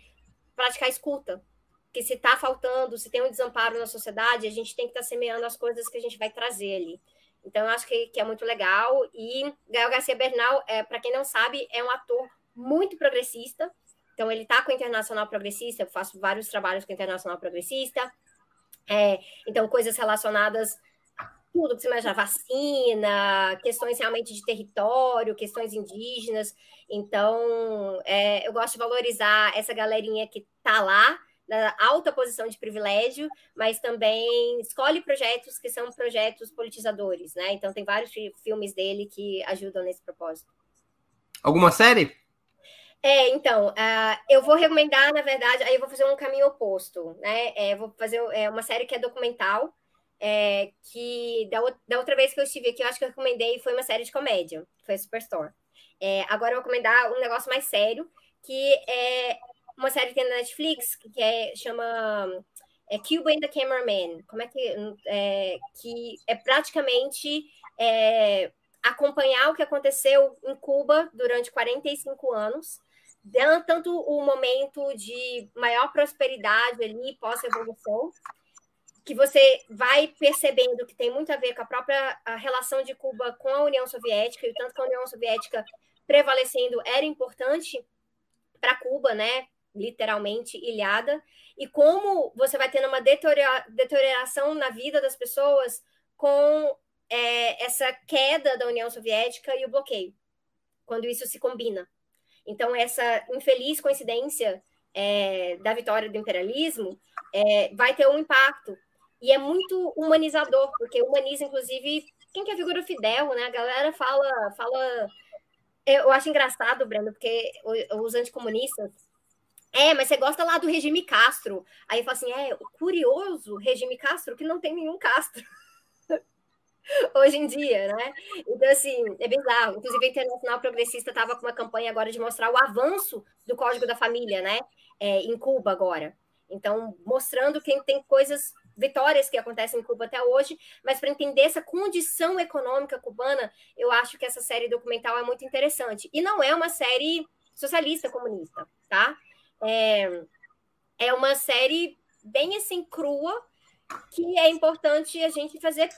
praticar escuta, que se está faltando, se tem um desamparo na sociedade, a gente tem que estar tá semeando as coisas que a gente vai trazer ali. Então, eu acho que, que é muito legal. E Gael Garcia Bernal, é, para quem não sabe, é um ator muito progressista. Então, ele está com o Internacional Progressista, eu faço vários trabalhos com o Internacional Progressista. É, então, coisas relacionadas tudo que você imagina, vacina, questões realmente de território, questões indígenas. Então, é, eu gosto de valorizar essa galerinha que está lá, da alta posição de privilégio, mas também escolhe projetos que são projetos politizadores, né? Então tem vários filmes dele que ajudam nesse propósito. Alguma série? É, então, uh, eu vou recomendar, na verdade, aí eu vou fazer um caminho oposto, né? É, vou fazer é, uma série que é documental, é, que da, da, outra vez que eu estive aqui, eu acho que eu recomendei, foi uma série de comédia, foi Superstore. É, agora eu vou recomendar um negócio mais sério, que é uma série que tem na Netflix que é, chama é Cuba and the Cameraman. Como é que é, que é praticamente é, acompanhar o que aconteceu em Cuba durante 45 anos, tanto o momento de maior prosperidade ali pós-revolução, que você vai percebendo que tem muito a ver com a própria a relação de Cuba com a União Soviética, e o tanto que a União Soviética prevalecendo era importante para Cuba, né? Literalmente ilhada, e como você vai tendo uma deterioração na vida das pessoas com é, essa queda da União Soviética e o bloqueio, quando isso se combina. Então, essa infeliz coincidência é, da vitória do imperialismo é, vai ter um impacto. E é muito humanizador, porque humaniza, inclusive, quem que é a figura Fidel, né? A galera fala, fala. Eu acho engraçado, Breno, porque os anticomunistas é, mas você gosta lá do regime Castro. Aí eu falo assim: é, curioso regime Castro que não tem nenhum Castro. Hoje em dia, né? Então, assim, é bizarro. Inclusive, a Internacional Progressista estava com uma campanha agora de mostrar o avanço do Código da Família, né? É, em Cuba agora. Então, mostrando que tem coisas vitórias que acontecem em Cuba até hoje, mas para entender essa condição econômica cubana, eu acho que essa série documental é muito interessante. E não é uma série socialista comunista, tá? É, é uma série bem assim crua que é importante a gente fazer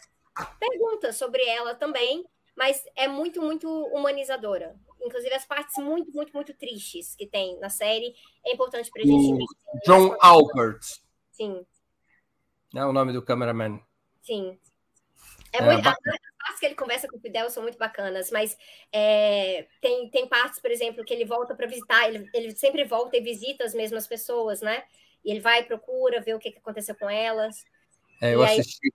perguntas sobre ela também, mas é muito, muito humanizadora. Inclusive, as partes muito, muito, muito tristes que tem na série é importante para a gente John Albert. Sim. É o nome do cameraman. Sim. É, é muito, as partes que ele conversa com o Fidel são muito bacanas, mas é, tem, tem partes, por exemplo, que ele volta para visitar, ele, ele sempre volta e visita as mesmas pessoas, né? E ele vai, procura, vê o que, que aconteceu com elas. É, eu aí, assisti.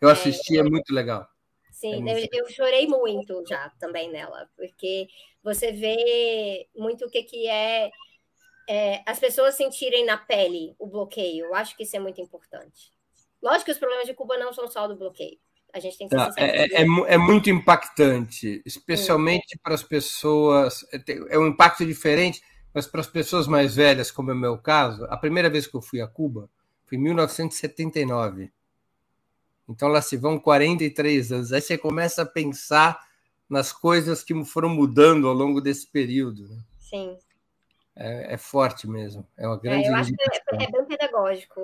Eu assisti, é, é muito legal. Sim, é eu, eu, chorei muito já também nela, porque você vê muito o que, que é, é, as pessoas sentirem na pele o bloqueio. Eu acho que isso é muito importante. Lógico que os problemas de Cuba não são só do bloqueio. A gente tem que ser é, é, é, é, muito impactante, especialmente hum. para as pessoas. É, é um impacto diferente, mas para as pessoas mais velhas, como é o meu caso, a primeira vez que eu fui a Cuba foi em 1979. Então lá se vão 43 anos. Aí você começa a pensar nas coisas que foram mudando ao longo desse período. Né? Sim. É, é, forte mesmo. É uma grande. É, eu acho que é, é bem pedagógico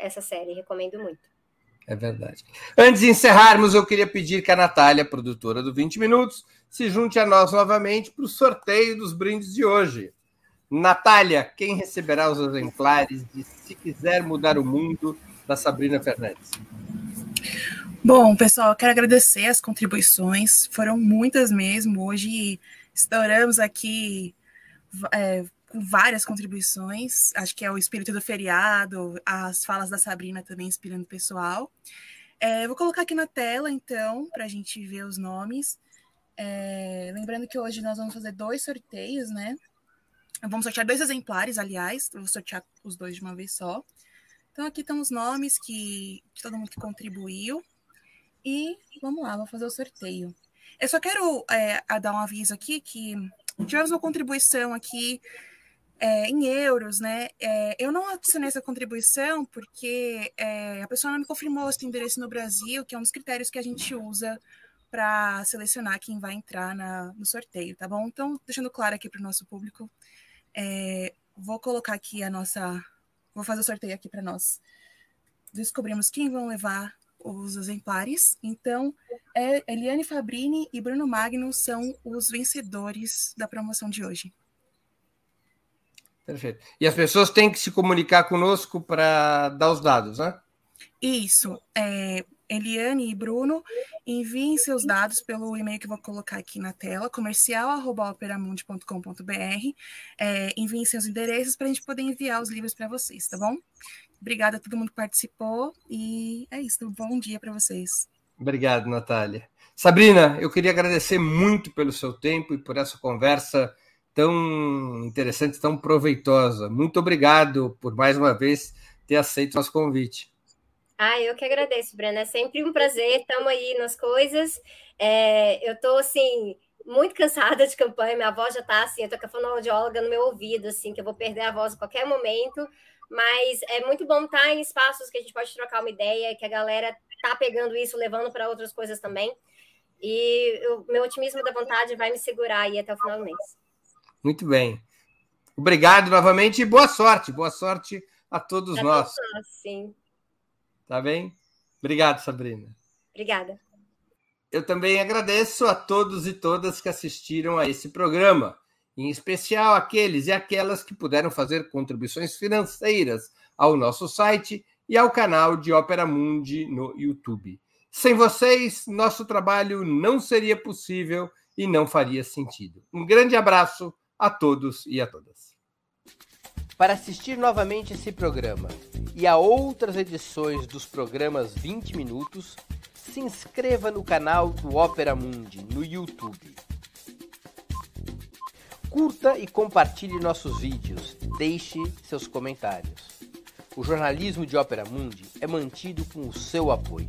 essa série, recomendo muito. É verdade. Antes de encerrarmos, eu queria pedir que a Natália, produtora do 20 Minutos, se junte a nós novamente para o sorteio dos brindes de hoje. Natália, quem receberá os exemplares de Se Quiser Mudar o Mundo, da Sabrina Fernandes? Bom, pessoal, quero agradecer as contribuições, foram muitas mesmo. Hoje estouramos aqui é, várias contribuições. Acho que é o espírito do feriado, as falas da Sabrina também inspirando o pessoal. É, vou colocar aqui na tela, então, para a gente ver os nomes. É, lembrando que hoje nós vamos fazer dois sorteios, né? Vamos sortear dois exemplares, aliás, vou sortear os dois de uma vez só. Então, aqui estão os nomes que, de todo mundo que contribuiu. E vamos lá, vou fazer o sorteio. Eu só quero é, dar um aviso aqui que tivemos uma contribuição aqui é, em euros, né? É, eu não adicionei essa contribuição porque é, a pessoa não me confirmou esse endereço no Brasil, que é um dos critérios que a gente usa para selecionar quem vai entrar na, no sorteio, tá bom? Então, deixando claro aqui para o nosso público, é, vou colocar aqui a nossa. Vou fazer o sorteio aqui para nós. Descobrimos quem vão levar os exemplares. Então, é, Eliane Fabrini e Bruno Magno são os vencedores da promoção de hoje. Perfeito. E as pessoas têm que se comunicar conosco para dar os dados, né? Isso. É, Eliane e Bruno, enviem seus dados pelo e-mail que eu vou colocar aqui na tela, comercial.operamundi.com.br. É, enviem seus endereços para a gente poder enviar os livros para vocês, tá bom? Obrigada a todo mundo que participou e é isso. Bom dia para vocês. Obrigado, Natália. Sabrina, eu queria agradecer muito pelo seu tempo e por essa conversa tão interessante, tão proveitosa. Muito obrigado por mais uma vez ter aceito nosso convite. Ah, eu que agradeço, Brena. É sempre um prazer. Estamos aí nas coisas. É, eu estou assim muito cansada de campanha. Minha voz já está assim. Eu estou com a fonoaudióloga no meu ouvido, assim, que eu vou perder a voz a qualquer momento. Mas é muito bom estar em espaços que a gente pode trocar uma ideia, que a galera tá pegando isso, levando para outras coisas também. E o meu otimismo da vontade vai me segurar aí até o final do mês. Muito bem. Obrigado novamente e boa sorte. Boa sorte a todos a nós. Todos nós, sim. Tá bem? Obrigado, Sabrina. Obrigada. Eu também agradeço a todos e todas que assistiram a esse programa em especial aqueles e aquelas que puderam fazer contribuições financeiras ao nosso site e ao canal de Ópera Mundi no YouTube. Sem vocês, nosso trabalho não seria possível e não faria sentido. Um grande abraço a todos e a todas. Para assistir novamente esse programa e a outras edições dos programas 20 Minutos, se inscreva no canal do Ópera Mundi no YouTube. Curta e compartilhe nossos vídeos. Deixe seus comentários. O jornalismo de Ópera Mundi é mantido com o seu apoio.